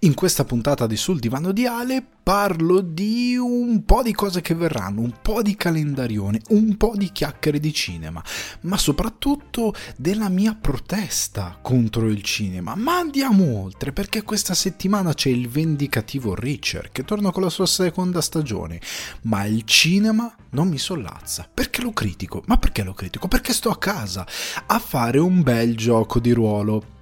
In questa puntata di Sul divano di Ale parlo di un po' di cose che verranno, un po' di calendarione, un po' di chiacchiere di cinema, ma soprattutto della mia protesta contro il cinema. Ma andiamo oltre perché questa settimana c'è il vendicativo Richard che torna con la sua seconda stagione, ma il cinema non mi sollazza. Perché lo critico? Ma perché lo critico? Perché sto a casa a fare un bel gioco di ruolo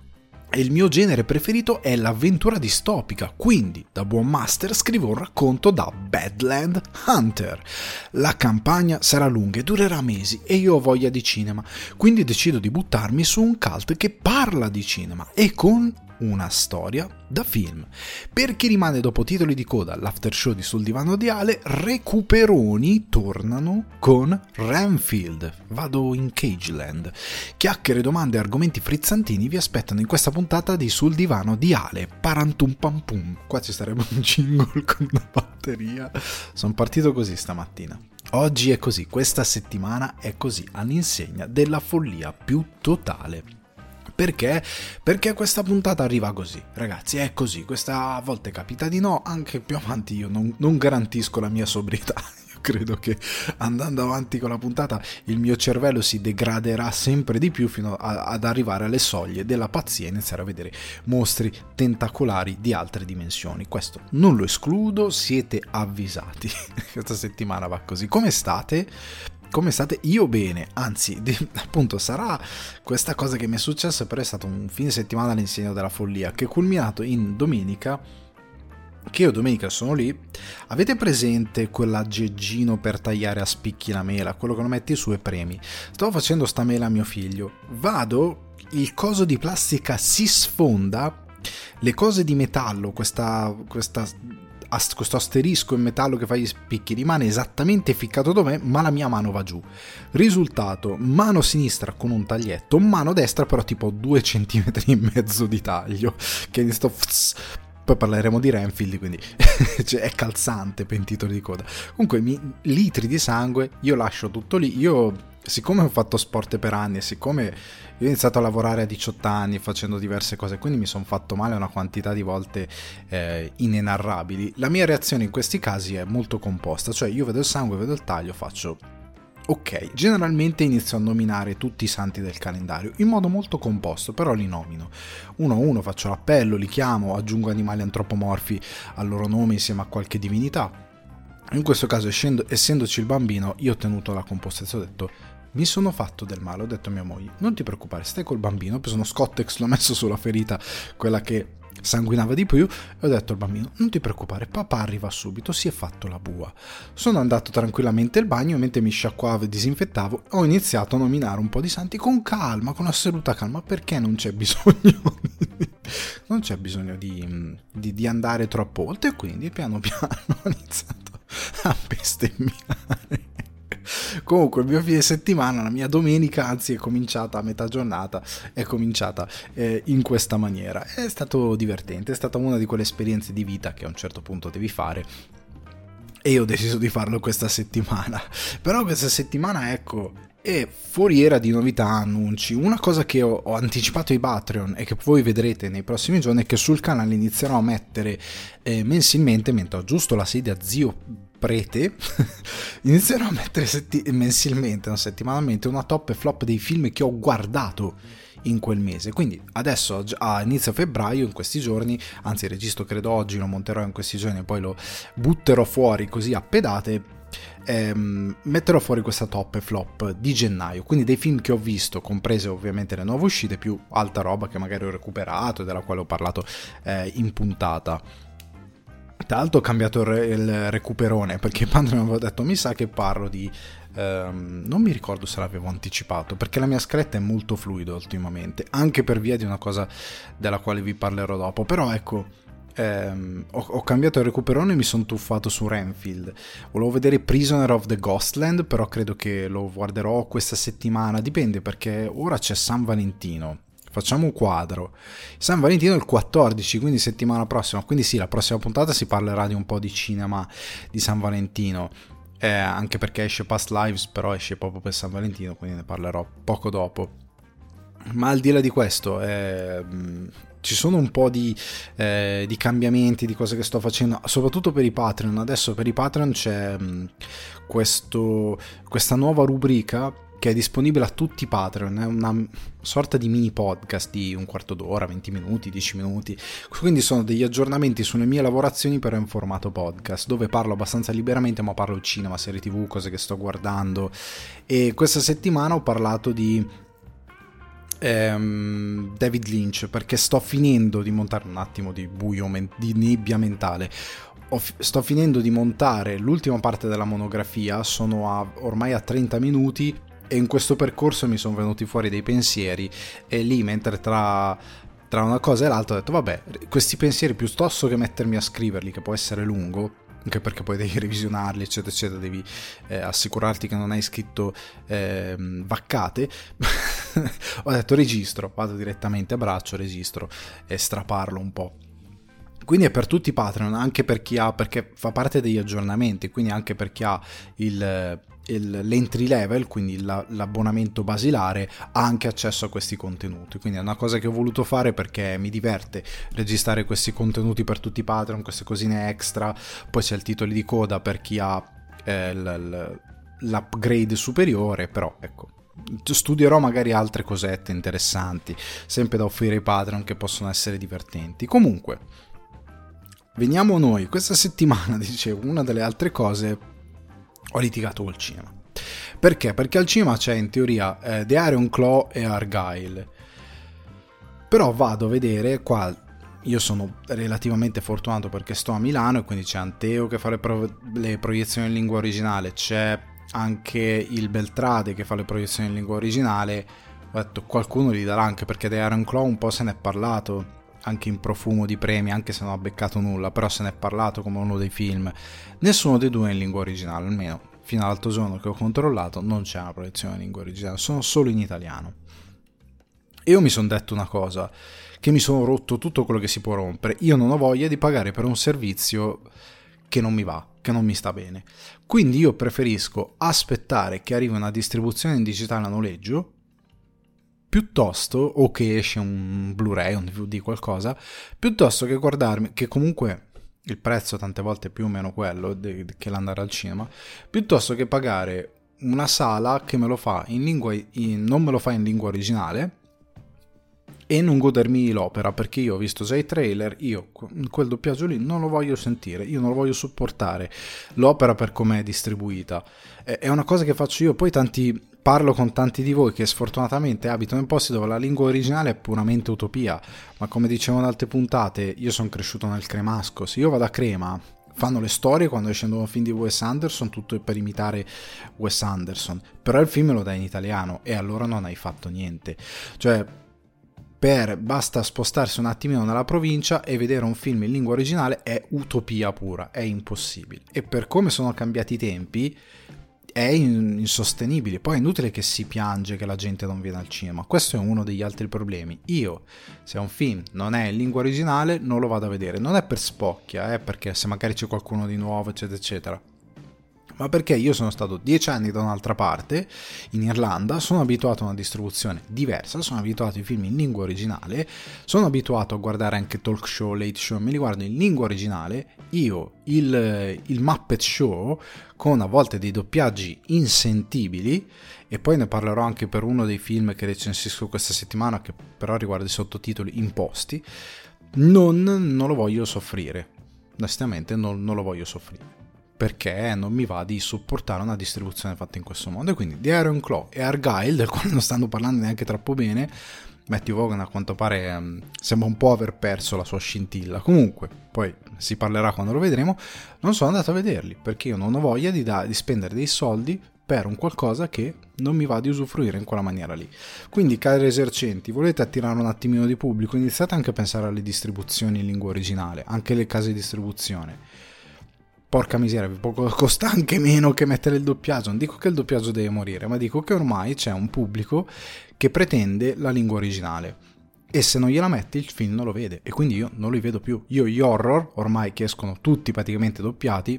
e il mio genere preferito è l'avventura distopica, quindi da buon master scrivo un racconto da Badland Hunter. La campagna sarà lunga e durerà mesi e io ho voglia di cinema, quindi decido di buttarmi su un cult che parla di cinema e con una storia da film. Per chi rimane dopo titoli di coda all'after show di Sul Divano di Ale, recuperoni tornano con Ramfield. Vado in Cageland. Chiacchiere, domande e argomenti frizzantini vi aspettano in questa puntata di Sul Divano di Ale. Parantum pam pum. Qua ci sarebbe un jingle con una batteria. Sono partito così stamattina. Oggi è così, questa settimana è così, all'insegna della follia più totale. Perché? Perché questa puntata arriva così, ragazzi, è così. Questa volta capita di no, anche più avanti io non, non garantisco la mia sobrietà credo che andando avanti con la puntata il mio cervello si degraderà sempre di più fino a, ad arrivare alle soglie della pazzia e iniziare a vedere mostri tentacolari di altre dimensioni. Questo non lo escludo, siete avvisati. Questa settimana va così. Come state? Come state? Io bene, anzi, di, appunto sarà questa cosa che mi è successa, però è stato un fine settimana all'insegno della follia, che è culminato in domenica, che io domenica sono lì, avete presente quell'aggeggino per tagliare a spicchi la mela, quello che lo metti su e premi? Stavo facendo sta mela a mio figlio, vado, il coso di plastica si sfonda, le cose di metallo, questa, questa questo asterisco in metallo che fa gli spicchi rimane esattamente ficcato dov'è, ma la mia mano va giù. Risultato, mano sinistra con un taglietto, mano destra però tipo 2 cm e mezzo di taglio, che sto... Poi parleremo di Renfield, quindi cioè, è calzante pentito di coda. Comunque, mi, litri di sangue, io lascio tutto lì. Io siccome ho fatto sport per anni e siccome io ho iniziato a lavorare a 18 anni facendo diverse cose, quindi mi sono fatto male una quantità di volte eh, inenarrabili, la mia reazione in questi casi è molto composta, cioè io vedo il sangue, vedo il taglio, faccio ok, generalmente inizio a nominare tutti i santi del calendario in modo molto composto, però li nomino. Uno a uno faccio l'appello, li chiamo, aggiungo animali antropomorfi al loro nome insieme a qualche divinità. In questo caso, essendo, essendoci il bambino, io ho tenuto la compostazione, ho detto mi sono fatto del male, ho detto a mia moglie, non ti preoccupare, stai col bambino, ho preso uno Scottex, l'ho messo sulla ferita, quella che sanguinava di più, e ho detto al bambino, non ti preoccupare, papà arriva subito, si è fatto la bua. Sono andato tranquillamente al bagno, mentre mi sciacquavo e disinfettavo, ho iniziato a nominare un po' di santi con calma, con assoluta calma, perché non c'è bisogno, non c'è bisogno di, di, di andare troppo oltre, quindi piano piano ho iniziato a bestemmiare. Comunque, il mio fine settimana, la mia domenica, anzi, è cominciata a metà giornata, è cominciata eh, in questa maniera. È stato divertente, è stata una di quelle esperienze di vita che a un certo punto devi fare. E io ho deciso di farlo questa settimana. Però questa settimana, ecco, è foriera di novità, annunci. Una cosa che ho, ho, anticipato ai Patreon e che voi vedrete nei prossimi giorni è che sul canale inizierò a mettere eh, mensilmente, mentre ho giusto la sedia zio prete, inizierò a mettere setti- mensilmente, no, settimanalmente, una top e flop dei film che ho guardato in quel mese. Quindi adesso a inizio febbraio, in questi giorni, anzi registro credo oggi, lo monterò in questi giorni e poi lo butterò fuori così a pedate. Ehm, metterò fuori questa top e flop di gennaio, quindi dei film che ho visto, comprese ovviamente le nuove uscite, più alta roba che magari ho recuperato e della quale ho parlato eh, in puntata. Tra l'altro ho cambiato il, re, il recuperone perché quando mi avevo detto mi sa che parlo di... Um, non mi ricordo se l'avevo anticipato perché la mia scaletta è molto fluida ultimamente, anche per via di una cosa della quale vi parlerò dopo. Però ecco... Um, ho, ho, cambiato il recuperone e mi sono tuffato su Renfield. Volevo vedere Prisoner of the Ghostland, però credo che lo guarderò questa settimana. Dipende perché ora c'è San Valentino facciamo un quadro. San Valentino è il 14, quindi settimana prossima. Quindi sì, la prossima puntata si parlerà di un po' di cinema di San Valentino. eh, anche perché esce Past Lives, però esce proprio per San Valentino, quindi ne parlerò poco dopo. Ma al di là di questo, eh, ci sono un po' di, eh, di, cambiamenti, di cose che sto facendo, soprattutto per i Patreon. Adesso per i Patreon c'è mh, mm, questo, questa nuova rubrica che è disponibile a tutti i Patreon, è una sorta di mini podcast di un quarto d'ora, 20 minuti, 10 minuti. Quindi sono degli aggiornamenti sulle mie lavorazioni però in formato podcast, dove parlo abbastanza liberamente, ma parlo cinema, serie TV, cose che sto guardando. E questa settimana ho parlato di ehm, David Lynch perché sto finendo di montare un attimo di buio, di nebbia mentale sto finendo di montare l'ultima parte della monografia, sono a, ormai a 30 minuti e in questo percorso mi sono venuti fuori dei pensieri e lì mentre tra, tra una cosa e l'altra ho detto vabbè questi pensieri piuttosto che mettermi a scriverli che può essere lungo anche perché poi devi revisionarli eccetera eccetera devi eh, assicurarti che non hai scritto eh, vaccate ho detto registro vado direttamente a braccio registro e straparlo un po' quindi è per tutti i Patreon, anche per chi ha, perché fa parte degli aggiornamenti, quindi anche per chi ha il, l'entry level, quindi l'abbonamento basilare, ha anche accesso a questi contenuti. Quindi è una cosa che ho voluto fare perché mi diverte registrare questi contenuti per tutti i Patreon, queste cosine extra. Poi c'è il titolo di coda per chi ha eh, l'upgrade superiore, però ecco. Studierò magari altre cosette interessanti, sempre da offrire ai Patreon che possono essere divertenti. Comunque, veniamo noi. Questa settimana, dicevo, una delle altre cose ho litigato col cinema. Perché? Perché al cinema c'è in teoria eh, The Iron Claw e Argyle. Però vado a vedere qua. Io sono relativamente fortunato perché sto a Milano e quindi c'è Anteo che fa le, pro- le proiezioni in lingua originale, c'è anche il Beltrade che fa le proiezioni in lingua originale. Ho detto qualcuno gli darà anche perché The Iron Claw un po' se n'è parlato anche in profumo di premi, anche se non ha beccato nulla, però se ne è parlato come uno dei film. Nessuno dei due è in lingua originale, almeno fino all'altro giorno che ho controllato non c'è una proiezione in lingua originale, sono solo in italiano. E io mi sono detto una cosa, che mi sono rotto tutto quello che si può rompere, io non ho voglia di pagare per un servizio che non mi va, che non mi sta bene. Quindi io preferisco aspettare che arrivi una distribuzione in digitale a noleggio, piuttosto, o che esce un Blu-ray, un DVD, qualcosa, piuttosto che guardarmi, che comunque il prezzo tante volte è più o meno quello de, che l'andare al cinema, piuttosto che pagare una sala che me lo fa in lingua, in, non me lo fa in lingua originale e non godermi l'opera perché io ho visto già i trailer, io quel doppiaggio lì non lo voglio sentire, io non lo voglio supportare, l'opera per come è distribuita. È una cosa che faccio io, poi tanti parlo con tanti di voi che sfortunatamente abitano in posti dove la lingua originale è puramente utopia, ma come dicevo in altre puntate, io sono cresciuto nel cremasco, se io vado a Crema fanno le storie quando nuovo film di Wes Anderson, tutto per imitare Wes Anderson, però il film lo dai in italiano e allora non hai fatto niente. Cioè, per basta spostarsi un attimino nella provincia e vedere un film in lingua originale è utopia pura, è impossibile. E per come sono cambiati i tempi, è insostenibile. Poi è inutile che si piange che la gente non viene al cinema. Questo è uno degli altri problemi. Io, se un film non è in lingua originale, non lo vado a vedere. Non è per spocchia, è perché se magari c'è qualcuno di nuovo, eccetera, eccetera ma perché io sono stato dieci anni da un'altra parte, in Irlanda, sono abituato a una distribuzione diversa, sono abituato ai film in lingua originale, sono abituato a guardare anche talk show, late show, me li guardo in lingua originale, io il, il Muppet Show con a volte dei doppiaggi insentibili e poi ne parlerò anche per uno dei film che recensisco questa settimana che però riguarda i sottotitoli imposti, non, non lo voglio soffrire, onestamente non, non lo voglio soffrire perché non mi va di supportare una distribuzione fatta in questo modo. E quindi di Iron Claw e Argyle, del quale non stanno parlando neanche troppo bene, Matthew Vaughan a quanto pare um, sembra un po' aver perso la sua scintilla. Comunque, poi si parlerà quando lo vedremo. Non sono andato a vederli perché io non ho voglia di, da- di spendere dei soldi per un qualcosa che non mi va di usufruire in quella maniera lì. Quindi, cari esercenti, volete attirare un attimino di pubblico, iniziate anche a pensare alle distribuzioni in lingua originale, anche le case di distribuzione porca miseria, costa anche meno che mettere il doppiaggio. Non dico che il doppiaggio deve morire, ma dico che ormai c'è un pubblico che pretende la lingua originale. E se non gliela metti, il film non lo vede. E quindi io non li vedo più. Io gli horror, ormai che escono tutti praticamente doppiati,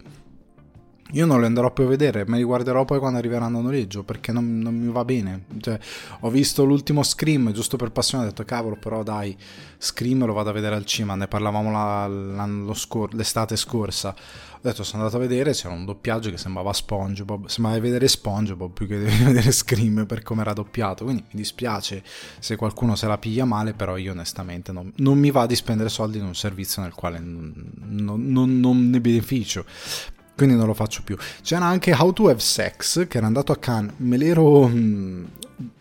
io non li andrò più a vedere, me li guarderò poi quando arriveranno a noleggio perché non, non mi va bene. Cioè, ho visto l'ultimo Scream, giusto per passione, ho detto cavolo, però dai, Scream lo vado a vedere al cinema, ne parlavamo la, scor- l'estate scorsa. Ho detto sono andato a vedere, c'era un doppiaggio che sembrava SpongeBob, sembrava vedere SpongeBob più che vedere Scream per come era doppiato. Quindi mi dispiace se qualcuno se la piglia male, però io onestamente non, non mi va di spendere soldi in un servizio nel quale non, non, non ne beneficio quindi non lo faccio più. C'era anche How to Have Sex che era andato a Cannes, me l'ero mm,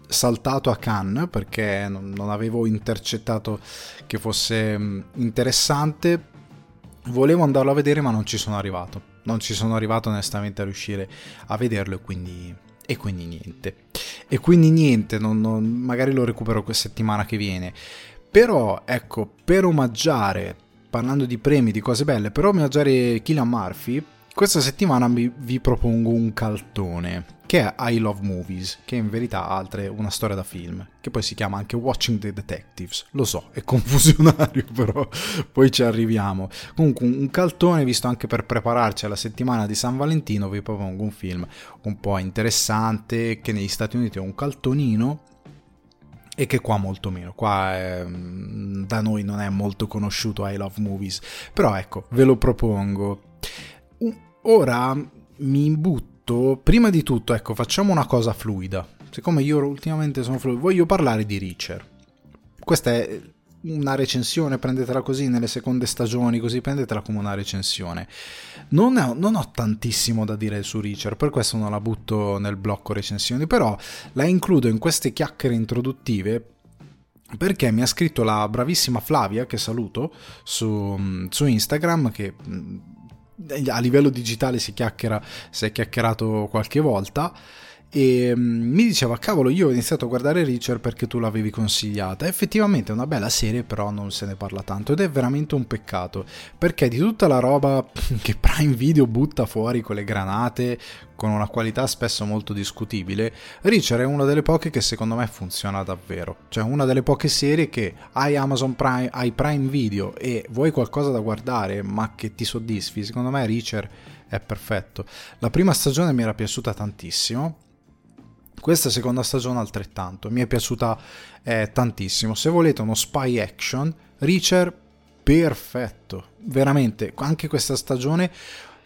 saltato a Cannes perché non, avevo intercettato che fosse mm, interessante. Volevo andarlo a vedere ma non ci sono arrivato. Non ci sono arrivato onestamente a riuscire a vederlo e quindi, e quindi niente. E quindi niente, non, non, magari lo recupero questa settimana che viene. Però ecco, per omaggiare, parlando di premi, di cose belle, per omaggiare Killian Murphy, questa settimana vi, propongo un caltone che è I Love Movies, che in verità ha una storia da film, che poi si chiama anche Watching the Detectives. Lo so, è confusionario, però poi ci arriviamo. Comunque un caltone, visto anche per prepararci alla settimana di San Valentino, vi propongo un film un po' interessante, che negli Stati Uniti è un caltonino, e che qua molto meno. Qua mm, da noi non è molto conosciuto I Love Movies, però ecco, ve lo propongo. Ora mi imbutto, prima di tutto, ecco, facciamo una cosa fluida. Siccome io ultimamente sono fluido, voglio parlare di Reacher. Questa è una recensione, prendetela così nelle seconde stagioni, così prendetela come una recensione. Non ho, non ho, tantissimo da dire su Reacher, per questo non la butto nel blocco recensioni, però la includo in queste chiacchiere introduttive perché mi ha scritto la bravissima Flavia, che saluto, su, su Instagram, che a livello digitale si chiacchiera, si è chiacchierato qualche volta e mm, mi diceva cavolo io ho iniziato a guardare Richard perché tu l'avevi consigliata. Effettivamente è una bella serie però non se ne parla tanto ed è veramente un peccato perché di tutta la roba che Prime Video butta fuori con le granate con una qualità spesso molto discutibile Richard è una delle poche che secondo me funziona davvero. Cioè una delle poche serie che hai Amazon Prime hai Prime Video e vuoi qualcosa da guardare ma che ti soddisfi secondo me Richard è perfetto. La prima stagione mi era piaciuta tantissimo questa seconda stagione altrettanto, mi è piaciuta eh, tantissimo. Se volete uno spy action, Reacher perfetto, veramente, anche questa stagione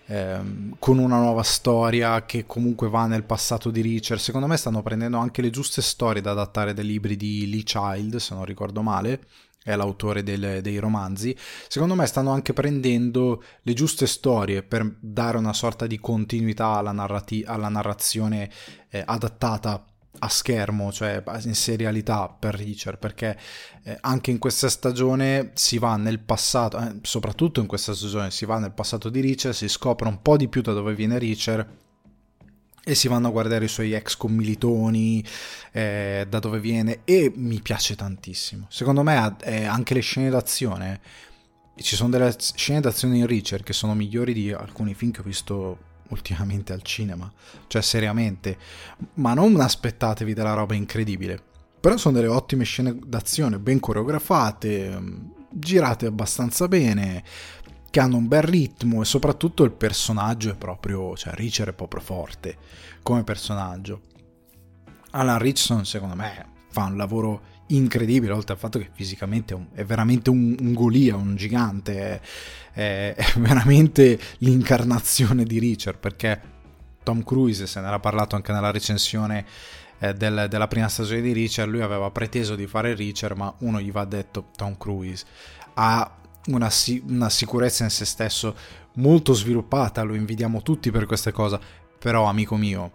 ehm, con una nuova storia che comunque va nel passato di Reacher. Secondo me stanno prendendo anche le giuste storie da adattare dai libri di Lee Child, se non ricordo male è l'autore del, dei romanzi, secondo me stanno anche prendendo le giuste storie per dare una sorta di continuità alla, narrati- alla narrazione eh, adattata a schermo, cioè in serialità per Richard, perché eh, anche in questa stagione si va nel passato, eh, soprattutto in questa stagione si va nel passato di Richard, si scopre un po' di più da dove viene Richard e si vanno a guardare i suoi ex commilitoni, eh, da dove viene, e mi piace tantissimo. Secondo me eh, anche le scene d'azione, ci sono delle scene d'azione in Richard che sono migliori di alcuni film che ho visto ultimamente al cinema, cioè seriamente, ma non aspettatevi della roba incredibile. Però sono delle ottime scene d'azione, ben coreografate, girate abbastanza bene, che hanno un bel ritmo e soprattutto il personaggio è proprio, cioè Richard è proprio forte come personaggio. Alan Richardson secondo me fa un lavoro incredibile, oltre al fatto che fisicamente è, un, è veramente un, un, golia, un gigante, è, è, veramente l'incarnazione di Richard, perché Tom Cruise, se ne era parlato anche nella recensione eh, del, della prima stagione di Richard, lui aveva preteso di fare Richard, ma uno gli va detto Tom Cruise ha una, una sicurezza in se stesso molto sviluppata, lo invidiamo tutti per queste cose, però amico mio,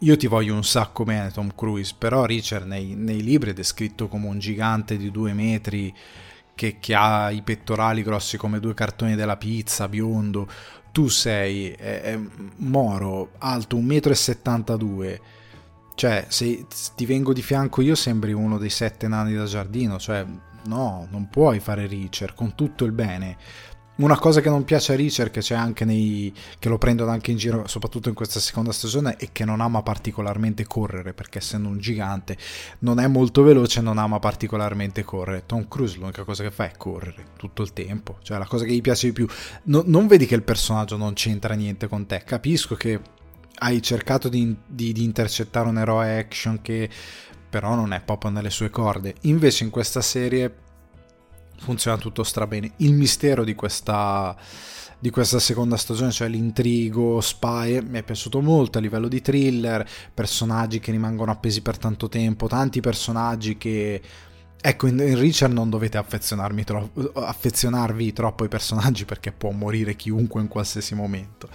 io ti voglio un sacco bene Tom Cruise, però Richard nei, nei libri è descritto come un gigante di due metri che, che, ha i pettorali grossi come due cartoni della pizza, biondo, tu sei è moro, alto 1,72 m, cioè se ti vengo di fianco io sembri uno dei sette nani da giardino, cioè no, non puoi fare Richard con tutto il bene. una cosa che non piace a Richard, che c'è anche nei. che lo prendono anche in giro, soprattutto in questa seconda stagione, è che non ama particolarmente correre, perché essendo un gigante non è molto veloce, non ama particolarmente correre. Tom Cruise l'unica cosa che fa è correre tutto il tempo, cioè la cosa che gli piace di più. No, non vedi che il personaggio non c'entra niente con te, capisco che hai cercato di, di, di intercettare un eroe action che però non è proprio nelle sue corde. Invece in questa serie funziona tutto strabene. Il mistero di questa, di questa seconda stagione, cioè l'intrigo, spy, mi è piaciuto molto a livello di thriller, personaggi che rimangono appesi per tanto tempo, tanti personaggi che... Ecco, in, Richard non dovete tro- affezionarvi troppo ai personaggi perché può morire chiunque in qualsiasi momento.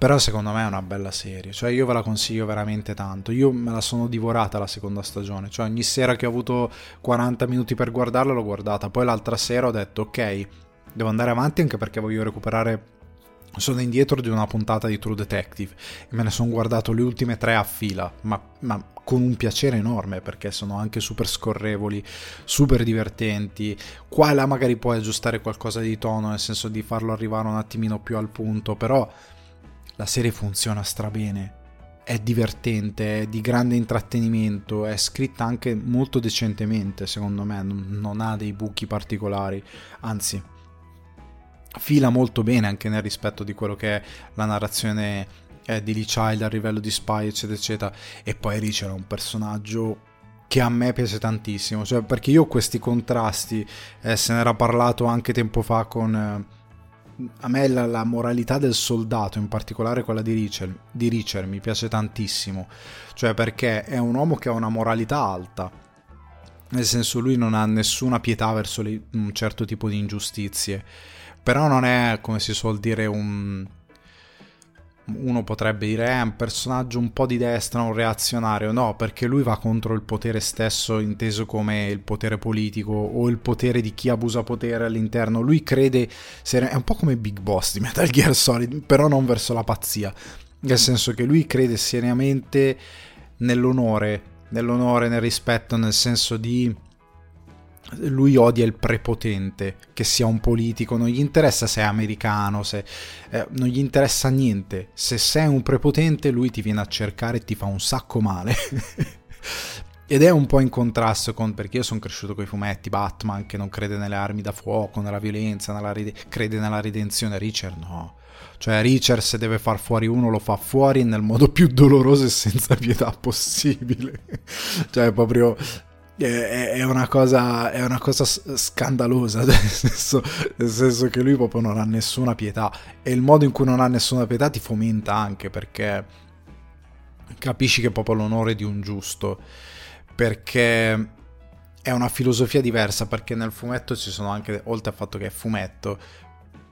Però secondo me è una bella serie, cioè io ve la consiglio veramente tanto. Io me la sono divorata la seconda stagione, cioè ogni sera che ho avuto 40 minuti per guardarla l'ho guardata. Poi l'altra sera ho detto ok, devo andare avanti anche perché voglio recuperare sono indietro di una puntata di True Detective e me ne sono guardato le ultime tre a fila, ma, ma, con un piacere enorme perché sono anche super scorrevoli, super divertenti. Qua e là magari puoi aggiustare qualcosa di tono, nel senso di farlo arrivare un attimino più al punto, però la serie funziona strabene, è divertente, è di grande intrattenimento, è scritta anche molto decentemente, secondo me, non ha dei buchi particolari, anzi fila molto bene anche nel rispetto di quello che è la narrazione eh, di Lee Child a livello di spy eccetera eccetera. E poi Rich era un personaggio che a me piace tantissimo. Cioè perché io questi contrasti eh, se ne era parlato anche tempo fa con eh, a me la, la, moralità del soldato, in particolare quella di Richard, di Richard, mi piace tantissimo, cioè perché è un uomo che ha una moralità alta, nel senso lui non ha nessuna pietà verso le, un certo tipo di ingiustizie, però non è, come si suol dire, un, uno potrebbe dire è un personaggio un po' di destra, un reazionario, no, perché lui va contro il potere stesso inteso come il potere politico o il potere di chi abusa potere all'interno. Lui crede, è un po' come Big Boss di Metal Gear Solid, però non verso la pazzia, nel senso che lui crede seriamente nell'onore, nell'onore, nel rispetto, nel senso di lui odia il prepotente, che sia un politico, non gli interessa se è americano, se, eh, non gli interessa niente. Se sei un prepotente lui ti viene a cercare e ti fa un sacco male. Ed è un po' in contrasto con, perché io sono cresciuto con i fumetti, Batman che non crede nelle armi da fuoco, nella violenza, nella ride- crede nella redenzione, Richard no. Cioè Richard se deve far fuori uno lo fa fuori nel modo più doloroso e senza pietà possibile. cioè proprio è una cosa, è una cosa scandalosa, nel senso, nel senso, che lui proprio non ha nessuna pietà. E il modo in cui non ha nessuna pietà ti fomenta anche perché capisci che è proprio l'onore di un giusto, perché è una filosofia diversa, perché nel fumetto ci sono anche, oltre al fatto che è fumetto,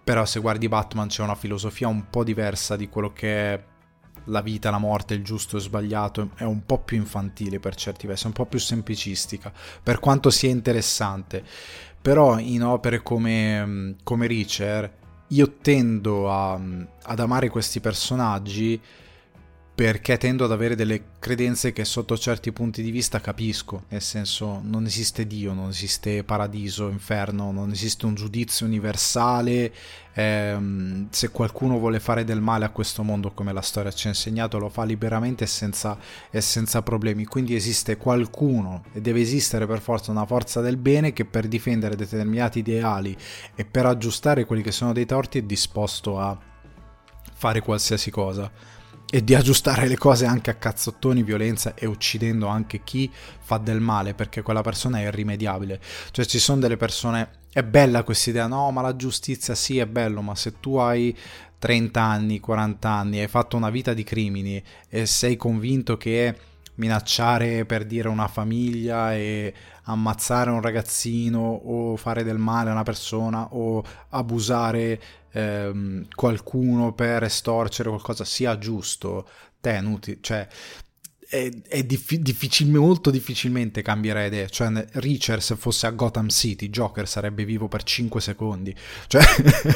però se guardi Batman c'è una filosofia un po' diversa di quello che la vita, la morte, il giusto e sbagliato è un po' più infantile per certi versi, un po' più semplicistica, per quanto sia interessante. Però in opere come, come Richard io tendo a, ad amare questi personaggi perché tendo ad avere delle credenze che sotto certi punti di vista capisco, nel senso non esiste Dio, non esiste paradiso, inferno, non esiste un giudizio universale, ehm, se qualcuno vuole fare del male a questo mondo come la storia ci ha insegnato lo fa liberamente e senza, e senza problemi, quindi esiste qualcuno e deve esistere per forza una forza del bene che per difendere determinati ideali e per aggiustare quelli che sono dei torti è disposto a fare qualsiasi cosa e di aggiustare le cose anche a cazzottoni, violenza e uccidendo anche chi fa del male perché quella persona è irrimediabile. Cioè ci sono delle persone... È bella questa idea, no, ma la giustizia sì è bello, ma se tu hai 30 anni, 40 anni, hai fatto una vita di crimini e sei convinto che minacciare per dire una famiglia e ammazzare un ragazzino o fare del male a una persona o abusare ehm, qualcuno per estorcere qualcosa sia giusto, te è inutile, cioè è, è diffi- difficil- molto difficilmente cambierà idea. Cioè, Richard, se fosse a Gotham City, Joker sarebbe vivo per 5 secondi. Cioè,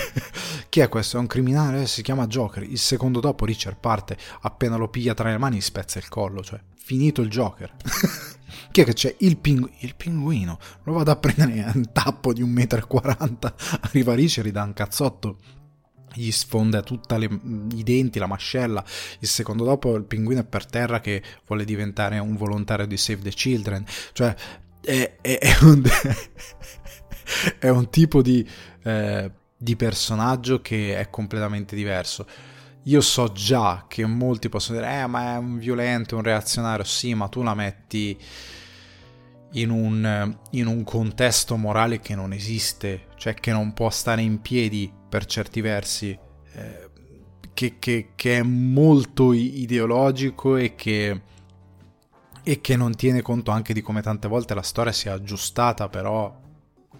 chi è questo? È un criminale? Si chiama Joker. Il secondo dopo, Richard parte, appena lo piglia tra le mani, spezza il collo. Cioè, finito il Joker. Chi è che c'è? Il, pingu- il pinguino. Lo vado a prendere un tappo di 1,40 m. Arriva Richard, gli dà un cazzotto gli sfonda tutti i denti, la mascella. Il secondo dopo il pinguino è per terra che vuole diventare un volontario di Save the Children. Cioè, è, è, è, un, è un, tipo di, eh, di personaggio che è completamente diverso. Io so già che molti possono dire, eh, ma è un violento, un reazionario. Sì, ma tu la metti in un, in un contesto morale che non esiste, cioè che non può stare in piedi per certi versi, eh, che, che, che, è molto ideologico e che, e che non tiene conto anche di come tante volte la storia si è aggiustata però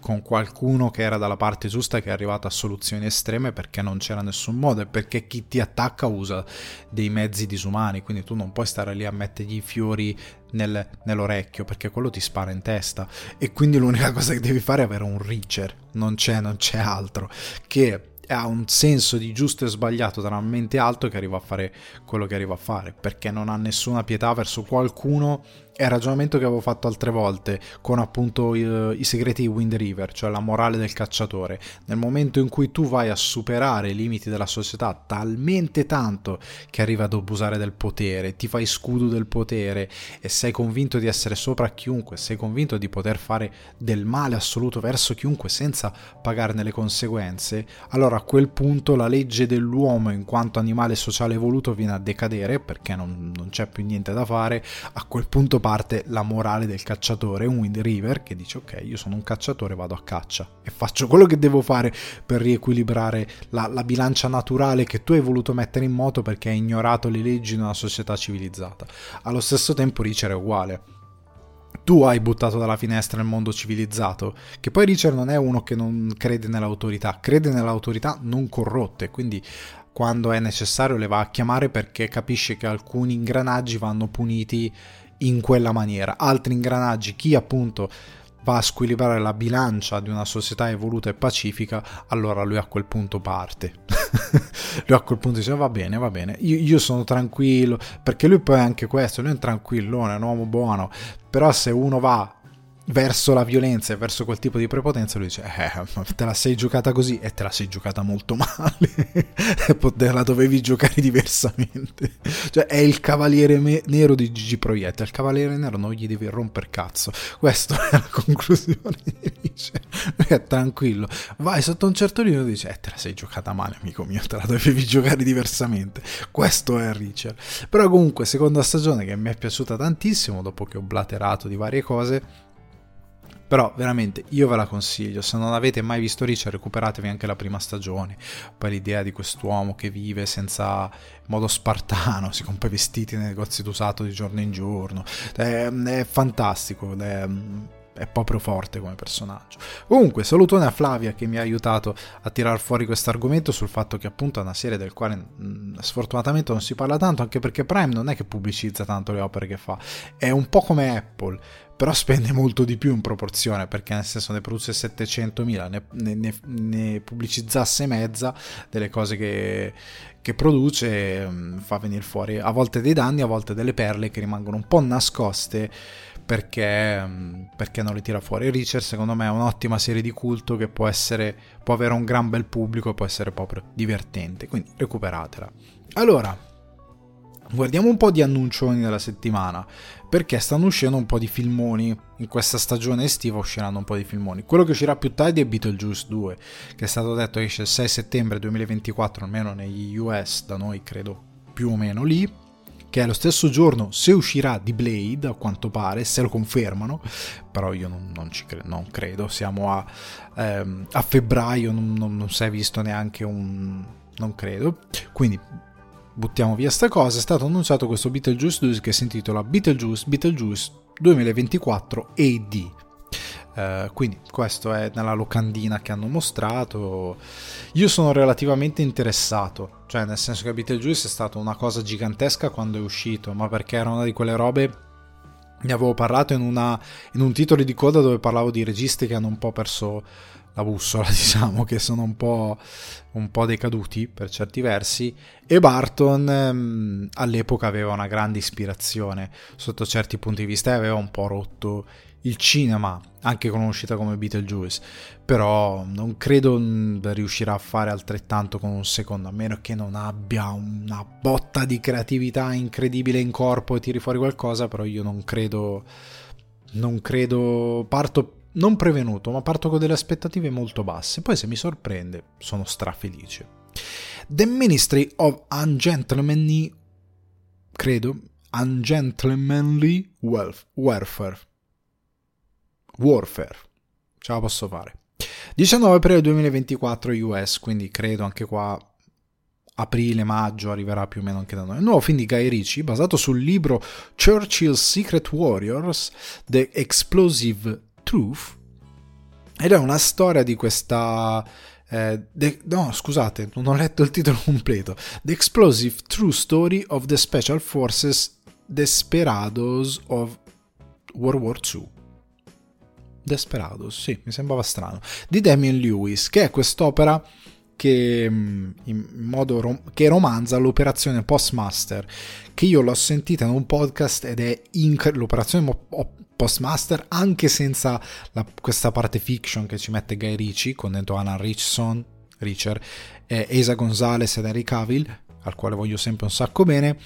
con qualcuno che era dalla parte giusta che è arrivato a soluzioni estreme perché non c'era nessun modo e perché chi ti attacca usa dei mezzi disumani, quindi tu non puoi stare lì a mettergli i fiori nel, nell'orecchio perché quello ti spara in testa. E quindi l'unica cosa che devi fare è avere un Reacher, non c'è, non c'è altro, che ha un senso di giusto e sbagliato talmente alto che arriva a fare quello che arriva a fare, perché non ha nessuna pietà verso qualcuno è il ragionamento che avevo fatto altre volte con appunto i, i, segreti di Wind River, cioè la morale del cacciatore. Nel momento in cui tu vai a superare i limiti della società talmente tanto che arrivi ad abusare del potere, ti fai scudo del potere e sei convinto di essere sopra chiunque, sei convinto di poter fare del male assoluto verso chiunque senza pagarne le conseguenze, allora a quel punto la legge dell'uomo in quanto animale sociale evoluto viene a decadere perché non, non c'è più niente da fare, a quel punto parte la morale del cacciatore, un Wind River che dice ok, io sono un cacciatore, vado a caccia e faccio quello che devo fare per riequilibrare la, la bilancia naturale che tu hai voluto mettere in moto perché hai ignorato le leggi di una società civilizzata. Allo stesso tempo Richard è uguale tu hai buttato dalla finestra il mondo civilizzato, che poi Richard non è uno che non crede nell'autorità, crede nell'autorità non corrotte, quindi quando è necessario le va a chiamare perché capisce che alcuni ingranaggi vanno puniti in quella maniera. Altri ingranaggi, chi appunto va a squilibrare la bilancia di una società evoluta e pacifica, allora lui a quel punto parte. lui a quel punto dice va bene, va bene, io, io, sono tranquillo, perché lui poi è anche questo, lui è un tranquillone, è un uomo buono, però se uno va verso la violenza e verso quel tipo di prepotenza, lui dice: Eh, te la sei giocata così e te la sei giocata molto male. te la dovevi giocare diversamente. cioè, è il cavaliere me- nero di Gigi Proietta. Il cavaliere nero non gli devi romper cazzo. Questa è la conclusione. dice: è tranquillo, vai sotto un certo livello. Dice: Eh, te la sei giocata male, amico mio. Te la dovevi giocare diversamente. Questo è Richard. Però, comunque, seconda stagione che mi è piaciuta tantissimo. Dopo che ho blaterato di varie cose però veramente io ve la consiglio, se non avete mai visto Richard recuperatevi anche la prima stagione. Poi l'idea di quest'uomo che vive senza modo spartano, si compra vestiti nei negozi d'usato di giorno in giorno. È, è fantastico, è, è proprio forte come personaggio. Comunque, salutone a Flavia che mi ha aiutato a tirar fuori questo argomento sul fatto che appunto è una serie del quale mh, sfortunatamente non si parla tanto, anche perché Prime non è che pubblicizza tanto le opere che fa, è un po' come Apple però spende molto di più in proporzione perché nel senso ne produce 700.000 ne, ne, ne pubblicizzasse mezza delle cose che, che produce mm, fa venire fuori a volte dei danni a volte delle perle che rimangono un po' nascoste perché, mm, perché non le tira fuori. Richard secondo me è un'ottima serie di culto che può essere può avere un gran bel pubblico e può essere proprio divertente quindi recuperatela. Allora guardiamo un po' di annuncioni della settimana, perché stanno uscendo un po' di filmoni. In questa stagione estiva usciranno un po' di filmoni. Quello che uscirà più tardi è Beetlejuice 2, che è stato detto che esce il 6 settembre 2024, almeno negli US, da noi credo più o meno lì, che è lo stesso giorno se uscirà di Blade, a quanto pare, se lo confermano, però io non, non ci credo, non credo, siamo a, ehm, a febbraio, non, non, non si è visto neanche un... non credo, quindi buttiamo via sta cosa, è stato annunciato questo Beetlejuice 2 che si intitola Beetlejuice Beetlejuice 2024 AD. Uh, quindi questo è nella locandina che hanno mostrato. Io sono relativamente interessato, cioè nel senso che Beetlejuice è stata una cosa gigantesca quando è uscito, ma perché era una di quelle robe ne avevo parlato in, una, in un titolo di coda dove parlavo di registi che hanno un po' perso la bussola, diciamo, che sono un po', un po' decaduti per certi versi, e Barton ehm, all'epoca aveva una grande ispirazione. Sotto certi punti di vista e aveva un po' rotto il cinema, anche con un'uscita come Beetlejuice, però non credo riuscirà a fare altrettanto con un secondo, a meno che non abbia una botta di creatività incredibile in corpo e tiri fuori qualcosa, però io non credo, non credo, parto non prevenuto, ma parto con delle aspettative molto basse, poi se mi sorprende sono strafelice. The Ministry of Ungentlemanly, credo, Ungentlemanly Welfare Warfare. Ce la posso fare. 19 aprile 2024 US, quindi credo anche qua aprile, maggio arriverà più o meno anche da noi. Il nuovo film di Guy Ritchie, basato sul libro Churchill's Secret Warriors, The Explosive Truth, ed è una storia di questa... Eh, the, no, scusate, non ho letto il titolo completo. The Explosive True Story of the Special Forces Desperados of World War II. Desperados, sì, mi sembrava strano, di Damien Lewis, che è quest'opera che, mm, in modo rom- che romanza l'operazione Postmaster, che io l'ho sentita in un podcast ed è incredibile, l'operazione Postmaster anche senza la, questa parte fiction che ci mette Guy Ritchie, con dentro Anna Richson, Richard, eh, Esa Gonzalez ed Henry Cavill, al quale voglio sempre un sacco bene,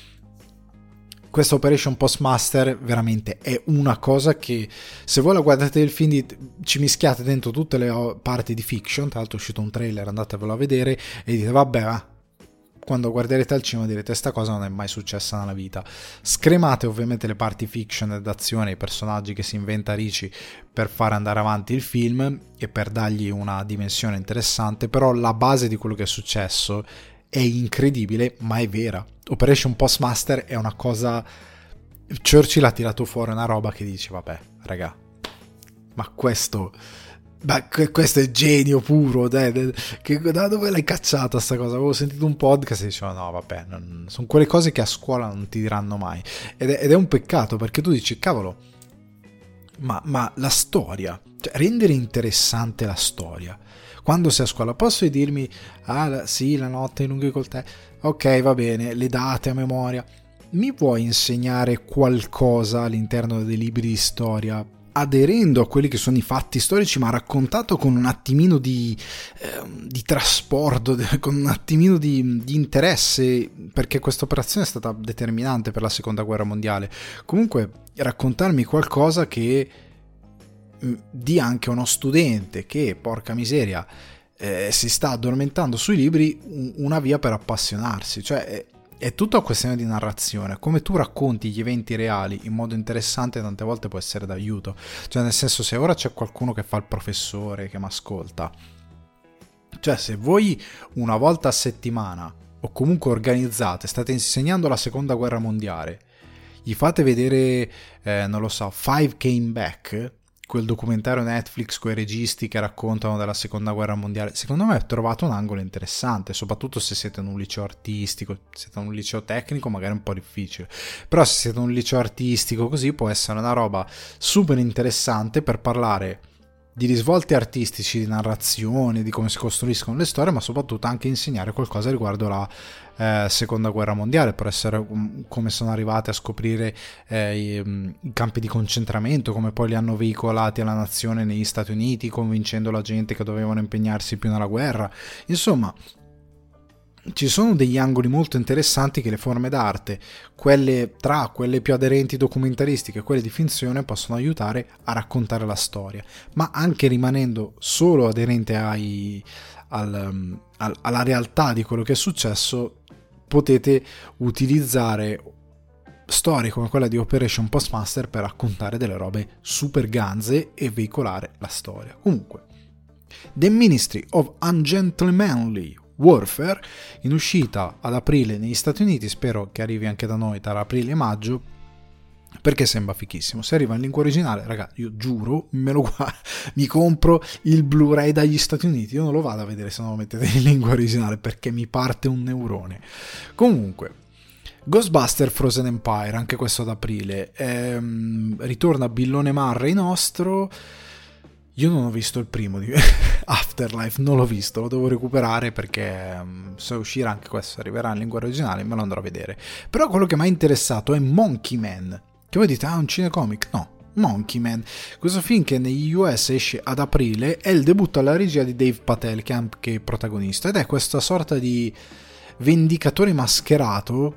questa Operation Postmaster veramente è una cosa che se voi la guardate il film ci mischiate dentro tutte le parti di fiction, tra l'altro è uscito un trailer, andatevelo a vedere e dite vabbè quando guarderete al cinema direte questa cosa non è mai successa nella vita. Scremate ovviamente le parti fiction ed azione, i personaggi che si inventa Ricci per fare andare avanti il film e per dargli una dimensione interessante, però la base di quello che è successo è incredibile, ma è vera. Operation Postmaster è una cosa... Churchill ha tirato fuori una roba che dice, vabbè, raga, ma questo... Ma questo è genio puro, dai, che, da dove l'hai cacciata sta cosa? Avevo sentito un podcast e dicevo no vabbè, non, sono quelle cose che a scuola non ti diranno mai. Ed è, ed è un peccato perché tu dici cavolo, ma, ma la storia, cioè rendere interessante la storia, quando sei a scuola posso dirmi, ah sì, la notte in lunghi col tè, ok va bene, le date a memoria, mi vuoi insegnare qualcosa all'interno dei libri di storia aderendo a quelli che sono i fatti storici, ma raccontato con un attimino di, eh, di trasporto, con un attimino di, di, interesse, perché questa operazione è stata determinante per la seconda guerra mondiale. Comunque, raccontarmi qualcosa che Mm, di anche uno studente che, porca miseria, eh, si sta addormentando sui libri, una via per appassionarsi. Cioè, è, tutta questione di narrazione. Come tu racconti gli eventi reali in modo interessante, tante volte può essere d'aiuto. Cioè, nel senso, se ora c'è qualcuno che fa il professore, che mi ascolta, cioè, se voi una volta a settimana o comunque organizzate, state insegnando la seconda guerra mondiale, gli fate vedere, eh, non lo so, Five Came Back, quel documentario Netflix con i registi che raccontano della seconda guerra mondiale, secondo me ho trovato un angolo interessante, soprattutto se siete in un liceo artistico, se siete in un liceo tecnico magari è un po' difficile, però se siete in un liceo artistico così può essere una roba super interessante per parlare di risvolti artistici, di narrazione, di come si costruiscono le storie, ma soprattutto anche insegnare qualcosa riguardo la eh, seconda guerra mondiale, per essere um, come sono arrivati a scoprire eh, i, um, i, campi di concentramento, come poi li hanno veicolati alla nazione negli Stati Uniti, convincendo la gente che dovevano impegnarsi più nella guerra. Insomma, ci sono degli angoli molto interessanti che le forme d'arte, quelle tra quelle più aderenti documentaristiche e quelle di finzione, possono aiutare a raccontare la storia, ma anche rimanendo solo aderente ai, al, um, al, alla realtà di quello che è successo, potete utilizzare storie come quella di Operation Postmaster per raccontare delle robe super ganze e veicolare la storia. Comunque, The Ministry of Ungentlemanly Warfare, in uscita ad aprile negli Stati Uniti, spero che arrivi anche da noi tra aprile e maggio, perché sembra fichissimo. Se arriva in lingua originale, raga, io giuro, me lo guardo, mi compro il Blu-ray dagli Stati Uniti. Io non lo vado a vedere se non lo mettete in lingua originale perché mi parte un neurone. Comunque, Ghostbuster Frozen Empire, anche questo ad aprile, ehm, ritorna Billone Marray nostro Io non ho visto il primo di Afterlife, non l'ho visto, lo devo recuperare perché um, se uscirà anche questo, arriverà in lingua originale, me lo andrò a vedere. Però quello che mi ha interessato è Monkey Man. Che voi dite, ah, un cinecomic? No, Monkey Man. Questo film che negli US esce ad aprile è il debutto alla regia di Dave Patel, che è anche protagonista, ed è questa sorta di vendicatore mascherato,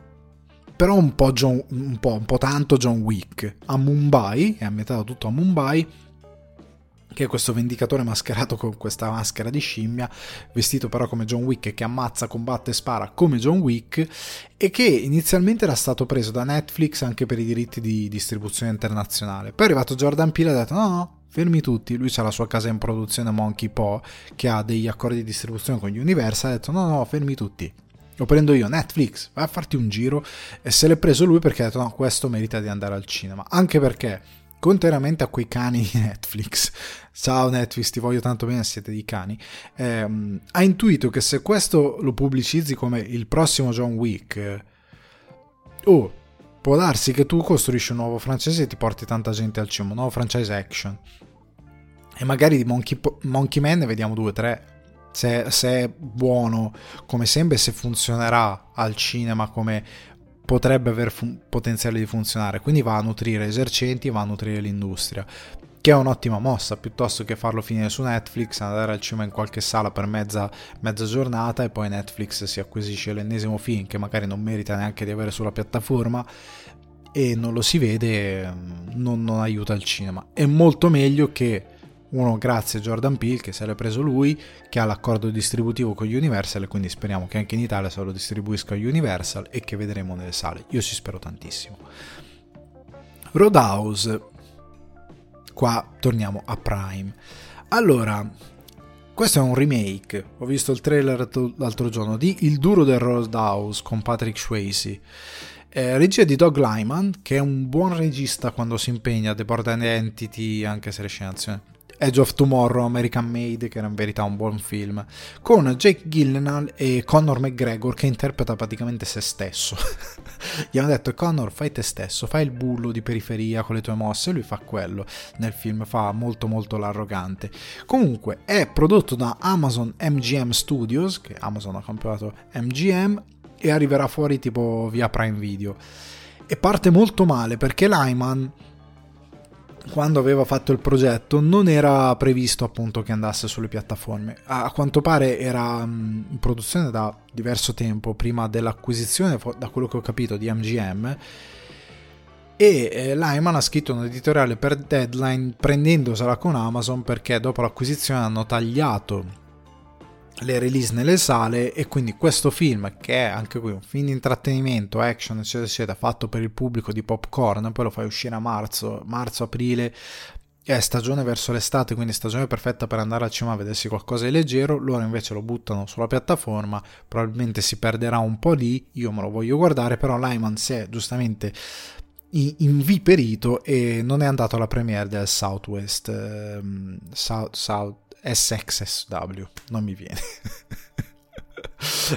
però un po', John, un po', un po tanto John Wick, a Mumbai, è ambientato tutto a Mumbai, che è questo vendicatore mascherato con questa maschera di scimmia, vestito però come John Wick, che ammazza, combatte e spara come John Wick, e che inizialmente era stato preso da Netflix anche per i diritti di distribuzione internazionale. Poi è arrivato Jordan Peele e ha detto no, no, fermi tutti, lui ha la sua casa in produzione Monkey Paw, che ha degli accordi di distribuzione con Universal, ha detto no, no, fermi tutti. Lo prendo io, Netflix, vai a farti un giro e se l'è preso lui perché ha detto no, questo merita di andare al cinema. Anche perché contrariamente a quei cani di Netflix, ciao Netflix, ti voglio tanto bene, siete dei cani, ehm, ha intuito che se questo lo pubblicizzi come il prossimo John Wick, oh, può darsi che tu costruisci un nuovo francese e ti porti tanta gente al cinema, un nuovo franchise action. E magari di Monkey, Monkey Man ne vediamo due o tre. Se, se, è buono come sembra e se funzionerà al cinema come potrebbe avere fun- potenziale di funzionare, quindi va a nutrire esercenti, va a nutrire l'industria, che è un'ottima mossa, piuttosto che farlo finire su Netflix, andare al cinema in qualche sala per mezza, mezza giornata e poi Netflix si acquisisce l'ennesimo film che magari non merita neanche di avere sulla piattaforma e non lo si vede, non, non aiuta il cinema. È molto meglio che uno grazie a Jordan Peele che se l'è preso lui, che ha l'accordo distributivo con Universal e quindi speriamo che anche in Italia se lo distribuisca Universal e che vedremo nelle sale. Io ci spero tantissimo. Roadhouse. Qua torniamo a Prime. Allora, questo è un remake. Ho visto il trailer l'altro giorno di Il duro del Roadhouse con Patrick Swayze. Eh, regia di Doug Lyman, che è un buon regista quando si impegna, The Border Entity, anche se le scene Edge of Tomorrow, American Made, che era in verità un buon film, con Jake Gyllenhaal e Conor McGregor che interpreta praticamente se stesso. Gli hanno detto Conor fai te stesso, fai il bullo di periferia con le tue mosse e lui fa quello. Nel film fa molto molto l'arrogante. Comunque è prodotto da Amazon MGM Studios, che Amazon ha comprato MGM, e arriverà fuori tipo via Prime Video. E parte molto male perché Lyman quando aveva fatto il progetto non era previsto appunto che andasse sulle piattaforme. A quanto pare era mm, in produzione da diverso tempo, prima dell'acquisizione, da quello che ho capito, di MGM. E eh, Lyman ha scritto un editoriale per Deadline prendendosela con Amazon perché dopo l'acquisizione hanno tagliato le release nelle sale e quindi questo film che è anche qui un film di intrattenimento, action eccetera eccetera fatto per il pubblico di popcorn poi lo fai uscire a marzo, marzo-aprile è stagione verso l'estate quindi stagione perfetta per andare al cinema a vedersi qualcosa di leggero loro invece lo buttano sulla piattaforma probabilmente si perderà un po' lì io me lo voglio guardare però Lyman si è giustamente inviperito e non è andato alla premiere del Southwest um, South, South SXSW, non mi viene.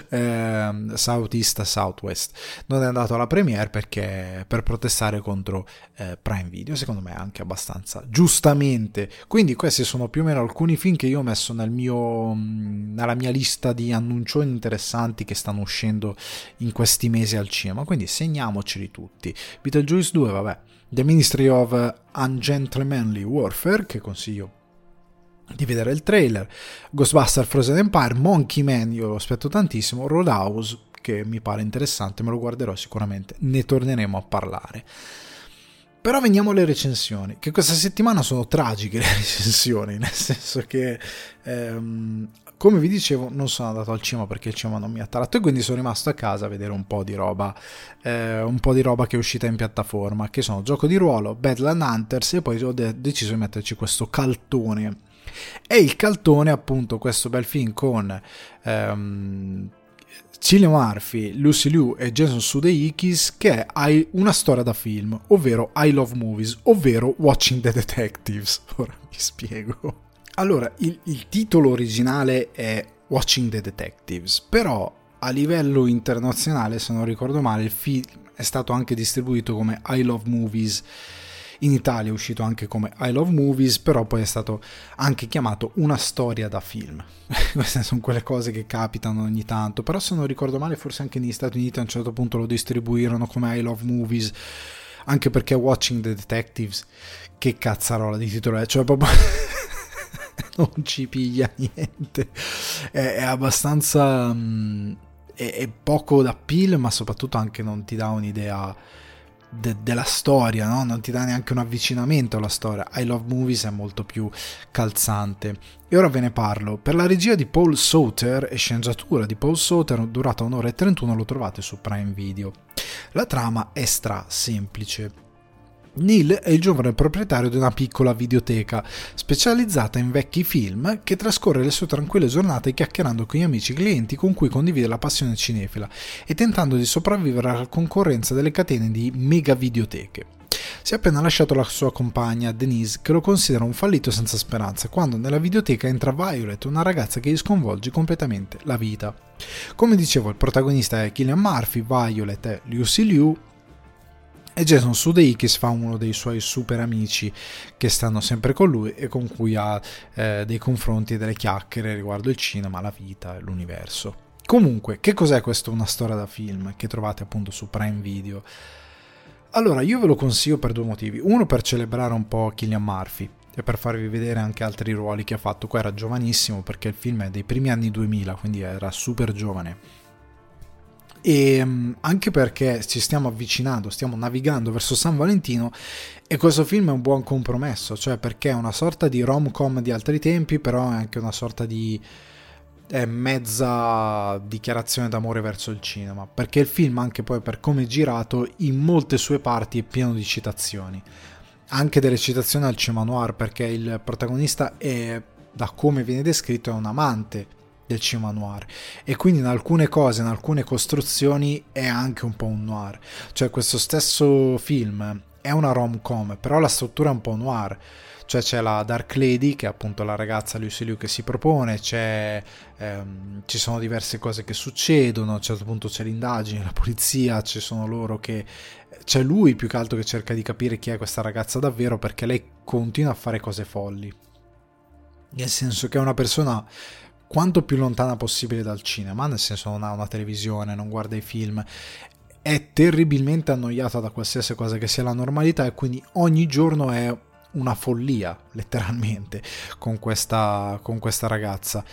eh, Southeast Southwest. Non è andato alla premiere perché per protestare contro eh, Prime Video secondo me anche abbastanza giustamente. Quindi questi sono più o meno alcuni film che io ho messo nel mio, mm, nella mia lista di annuncioni interessanti che stanno uscendo in questi mesi al cinema. Quindi segniamoceli tutti. Beetlejuice 2 vabbè. The Ministry of Ungentlemanly Warfare che consiglio di vedere il trailer, Ghostbuster Frozen Empire, Monkey Man, io lo aspetto tantissimo, Roadhouse, che mi pare interessante, me lo guarderò sicuramente, ne torneremo a parlare. Però veniamo alle recensioni, che questa settimana sono tragiche le recensioni, nel senso che, ehm, come vi dicevo, non sono andato al cinema perché il cinema non mi ha attratto e quindi sono rimasto a casa a vedere un po' di roba, eh, un po' di roba che è uscita in piattaforma, che sono gioco di ruolo, Badland Hunters e poi ho de- deciso di metterci questo caltone e il caltone, appunto, questo bel film con um, Cillian Murphy, Lucy Liu e Jason Sudeikis che è una storia da film, ovvero I Love Movies, ovvero Watching the Detectives. Ora mi spiego. Allora, il, il titolo originale è Watching the Detectives, però a livello internazionale, se non ricordo male, il film è stato anche distribuito come I Love Movies In Italia è uscito anche come I Love Movies, però poi è stato anche chiamato Una storia da film. Queste sono quelle cose che capitano ogni tanto, però se non ricordo male forse anche negli Stati Uniti a un certo punto lo distribuirono come I Love Movies, anche perché Watching the Detectives, che cazzarola di titolo è, cioè proprio... non ci piglia niente, è, è abbastanza... Mh, è, è poco da appeal, ma soprattutto anche non ti dà un'idea de- della storia, no? non ti dà neanche un avvicinamento alla storia. I Love Movies è molto più calzante. E ora ve ne parlo. Per la regia di Paul Sauter e sceneggiatura di Paul Sauter, durata un'ora e 31, lo trovate su Prime Video. La trama è stra semplice. Neil è il giovane proprietario di una piccola videoteca specializzata in vecchi film che trascorre le sue tranquille giornate chiacchierando con gli amici clienti con cui condivide la passione cinefila e tentando di sopravvivere alla concorrenza delle catene di mega videoteche. Si è appena lasciato la sua compagna, Denise, che lo considera un fallito senza speranza, quando nella videoteca entra Violet, una ragazza che gli sconvolge completamente la vita. Come dicevo, il protagonista è Killian Murphy, Violet è Lucy Liu, e Jason Sudeikis fa uno dei suoi super amici che stanno sempre con lui e con cui ha eh, dei confronti e delle chiacchiere riguardo il cinema, la vita e l'universo. Comunque, che cos'è questo Una storia da film che trovate appunto su Prime Video? Allora, io ve lo consiglio per due motivi. Uno per celebrare un po' Killian Murphy e per farvi vedere anche altri ruoli che ha fatto. Qua era giovanissimo perché il film è dei primi anni 2000, quindi era super giovane e ehm, anche perché ci stiamo avvicinando, stiamo navigando verso San Valentino e questo film è un buon compromesso, cioè perché è una sorta di rom-com di altri tempi, però è anche una sorta di mezza dichiarazione d'amore verso il cinema, perché il film anche poi per come è girato in molte sue parti è pieno di citazioni, anche delle citazioni al cinema noir, perché il protagonista è da come viene descritto è un amante del cinema noir. E quindi in alcune cose, in alcune costruzioni è anche un po' un noir, cioè questo stesso film è una rom-com, però la struttura è un po' noir, cioè c'è la Dark Lady che è appunto la ragazza Lucy Liu che si propone, ehm, ci sono diverse cose che succedono, a un certo punto c'è l'indagine, la polizia, ci sono loro che c'è lui più che altro che cerca di capire chi è questa ragazza davvero perché lei continua a fare cose folli. Nel senso che è una persona quanto più lontana possibile dal cinema, nel senso non ha una televisione, non guarda i film, è terribilmente annoiata da qualsiasi cosa che sia la normalità e quindi ogni giorno è una follia, letteralmente, con questa, con questa ragazza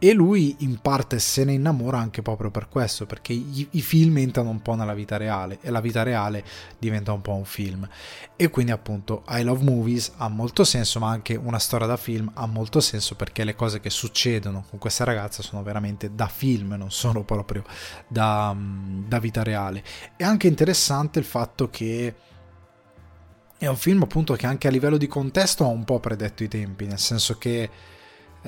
e lui in parte se ne innamora anche proprio per questo, perché i, i, film entrano un po' nella vita reale e la vita reale diventa un po' un film. E quindi appunto I Love Movies ha molto senso, ma anche una storia da film ha molto senso perché le cose che succedono con questa ragazza sono veramente da film, non sono proprio da, da vita reale. È anche interessante il fatto che è un film appunto che anche a livello di contesto ha un po' predetto i tempi, nel senso che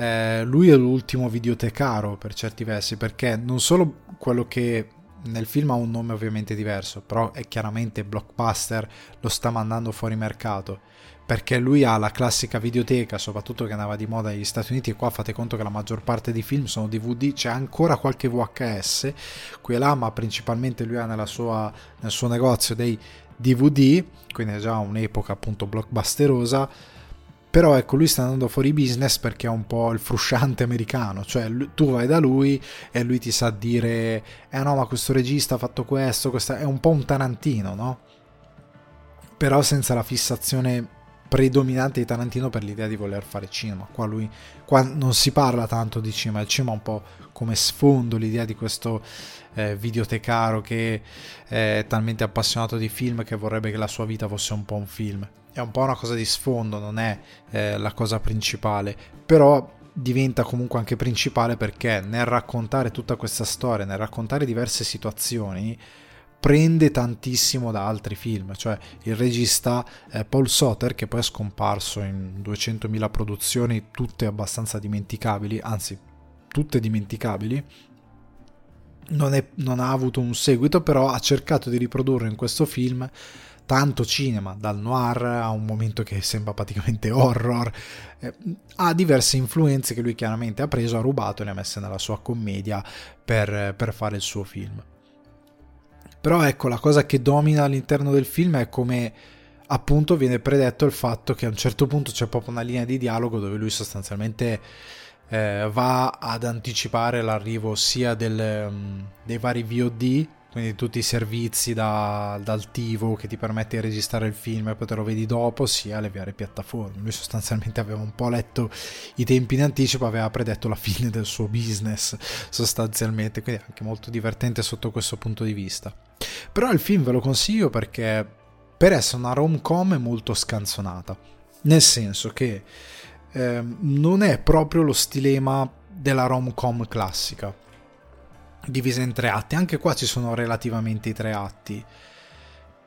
eh, lui è l'ultimo videotecaro per certi versi, perché non solo quello che nel film ha un nome ovviamente diverso, però è chiaramente blockbuster, lo sta mandando fuori mercato, perché lui ha la classica videoteca, soprattutto che andava di moda negli Stati Uniti, e qua fate conto che la maggior parte dei film sono DVD, c'è ancora qualche VHS qui e là, ma principalmente lui ha sua, nel suo negozio dei DVD, quindi è già un'epoca appunto blockbusterosa però ecco, lui sta andando fuori business perché è un po' il frusciante americano, cioè tu vai da lui e lui ti sa dire, eh no, ma questo regista ha fatto questo, questo è un po' un Tarantino, no? Però senza la fissazione predominante di Tarantino per l'idea di voler fare cinema. Qua lui qua non si parla tanto di cinema, il cinema è un po' come sfondo l'idea di questo eh, videotecaro che è talmente appassionato di film che vorrebbe che la sua vita fosse un po' un film è un po' una cosa di sfondo, non è eh, la cosa principale, però diventa comunque anche principale perché nel raccontare tutta questa storia, nel raccontare diverse situazioni, prende tantissimo da altri film, cioè il regista eh, Paul Soter che poi è scomparso in 200.000 produzioni, tutte abbastanza dimenticabili, anzi tutte dimenticabili, non, è, non ha avuto un seguito, però ha cercato di riprodurre in questo film tanto cinema, dal noir a un momento che sembra praticamente horror, eh, ha diverse influenze che lui chiaramente ha preso, ha rubato e le ha messe nella sua commedia per, per fare il suo film. Però ecco, la cosa che domina all'interno del film è come appunto viene predetto il fatto che a un certo punto c'è proprio una linea di dialogo dove lui sostanzialmente eh, va ad anticipare l'arrivo sia del, um, dei vari VOD quindi tutti i servizi da, dal TiVo che ti permette di registrare il film e poi te vedi dopo, sia le varie piattaforme. Lui sostanzialmente aveva un po' letto i tempi in anticipo, aveva predetto la fine del suo business sostanzialmente, quindi è anche molto divertente sotto questo punto di vista. Però il film ve lo consiglio perché per essere una rom-com è molto scanzonata, nel senso che eh, non è proprio lo stilema della rom-com classica divisa in tre atti. Anche qua ci sono relativamente i tre atti.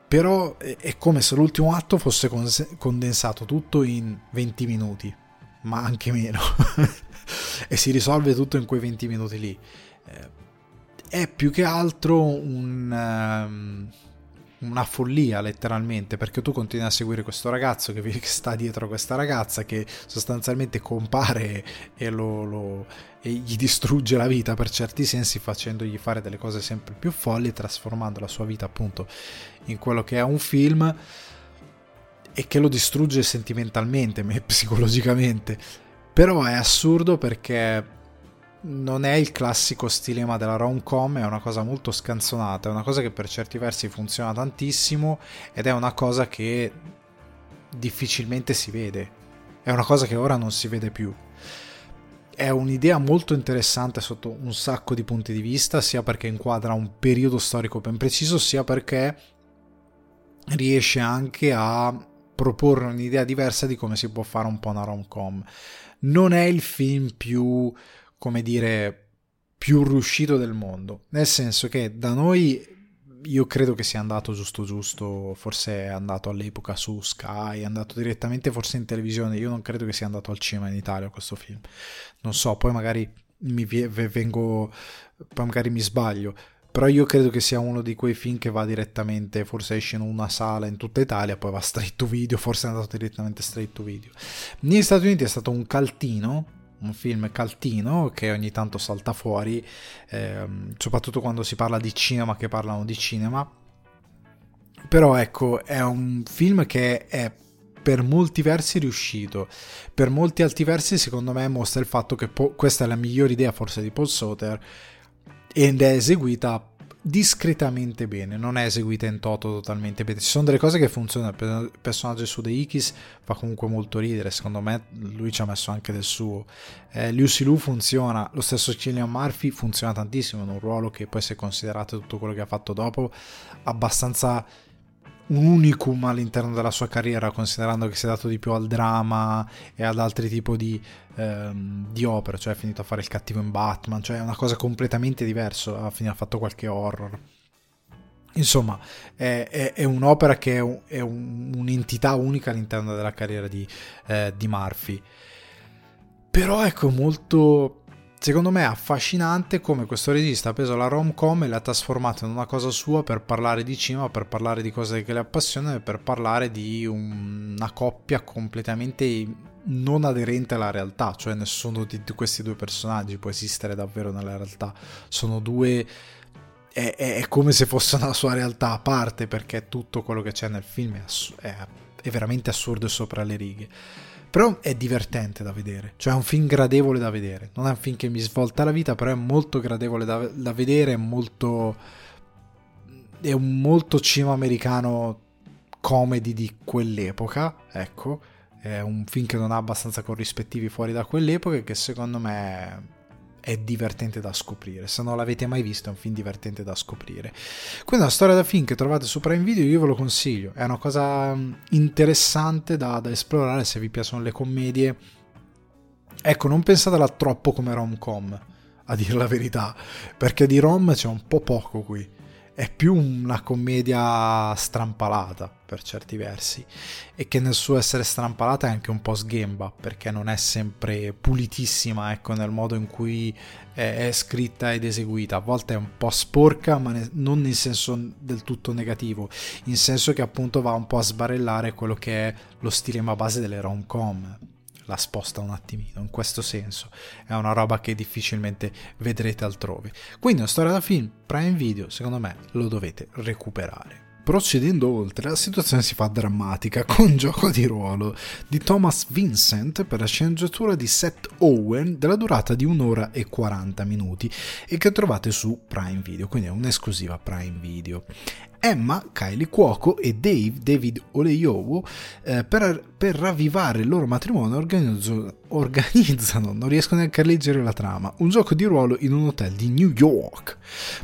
Però è come se l'ultimo atto fosse condensato tutto in 20 minuti, ma anche meno. e si risolve tutto in quei 20 minuti lì. Eh, è più che altro un, um, una follia letteralmente perché tu continui a seguire questo ragazzo che, sta dietro questa ragazza che sostanzialmente compare e, lo, lo, e gli distrugge la vita per certi sensi facendogli fare delle cose sempre più folli trasformando la sua vita appunto in quello che è un film e che lo distrugge sentimentalmente, psicologicamente. Però è assurdo perché non è il classico stilema della rom-com, è una cosa molto scanzonata, è una cosa che per certi versi funziona tantissimo ed è una cosa che difficilmente si vede. È una cosa che ora non si vede più. È un'idea molto interessante sotto un sacco di punti di vista, sia perché inquadra un periodo storico ben preciso, sia perché riesce anche a proporre un'idea diversa di come si può fare un po' una rom-com. Non è il film più come dire, più riuscito del mondo. Nel senso che da noi io credo che sia andato giusto giusto, forse è andato all'epoca su Sky, è andato direttamente forse in televisione, io non credo che sia andato al cinema in Italia questo film. Non so, poi magari mi vengo poi magari mi sbaglio, però io credo che sia uno di quei film che va direttamente, forse esce in una sala in tutta Italia, poi va straight to video, forse è andato direttamente straight to video. Negli Stati Uniti è stato un caltino un film caltino che ogni tanto salta fuori, ehm, soprattutto quando si parla di cinema che parlano di cinema. Però ecco, è un film che è per molti versi riuscito, per molti altri versi secondo me mostra il fatto che po- questa è la migliore idea forse di Paul Soter ed è eseguita discretamente bene, non è eseguita in toto totalmente bene. Ci sono delle cose che funzionano. Il personaggio su The Ikis fa comunque molto ridere. Secondo me, lui ci ha messo anche del suo. Eh, Lucy Lu funziona, lo stesso Cillian Murphy funziona tantissimo in un ruolo che poi, se considerate tutto quello che ha fatto dopo, abbastanza un unicum all'interno della sua carriera, considerando che si è dato di più al dramma e ad altri tipi di, ehm, di opere, cioè ha finito a fare il cattivo in Batman, cioè è una cosa completamente diversa, alla fine ha fatto qualche horror. Insomma, è, è, è un'opera che è, un, è un, un'entità unica all'interno della carriera di, eh, di Murphy. Però ecco, molto Secondo me è affascinante come questo regista ha preso la rom-com e l'ha trasformata in una cosa sua per parlare di cinema, per parlare di cose che le appassionano e per parlare di una coppia completamente non aderente alla realtà, cioè nessuno di questi due personaggi può esistere davvero nella realtà, sono due è, è, come se fosse una sua realtà a parte perché tutto quello che c'è nel film è, ass- è, è veramente assurdo e sopra le righe. Però è divertente da vedere, cioè è un film gradevole da vedere. Non è un film che mi svolta la vita, però è molto gradevole da, da vedere, è molto... è un molto cinema americano comedy di quell'epoca, ecco. È un film che non ha abbastanza corrispettivi fuori da quell'epoca e che secondo me è divertente da scoprire. Se non l'avete mai visto, è un film divertente da scoprire. Quindi, una storia da film che trovate su Prime Video, io ve lo consiglio. È una cosa mm, interessante da, da esplorare se vi piacciono le commedie. Ecco, non pensatela troppo come rom-com, a dire la verità, perché di rom c'è un po' poco qui è più una commedia strampalata per certi versi e che nel suo essere strampalata è anche un po' sghemba perché non è sempre pulitissima ecco nel modo in cui è, scritta ed eseguita. A volte è un po' sporca ma ne, non in senso del tutto negativo in senso che appunto va un po' a sbarellare quello che è lo stilema base delle rom-com la sposta un attimino, in questo senso. È una roba che difficilmente vedrete altrove. Quindi una storia da film, Prime Video, secondo me lo dovete recuperare. Procedendo oltre, la situazione si fa drammatica con gioco di ruolo di Thomas Vincent per la sceneggiatura di Seth Owen della durata di un'ora e 40 minuti e che trovate su Prime Video, quindi è un'esclusiva Prime Video. Emma, Kylie Cuoco e Dave, David Oleiowo, eh, per, per, ravvivare il loro matrimonio organizzano, organizzano, non riesco neanche a leggere la trama, un gioco di ruolo in un hotel di New York.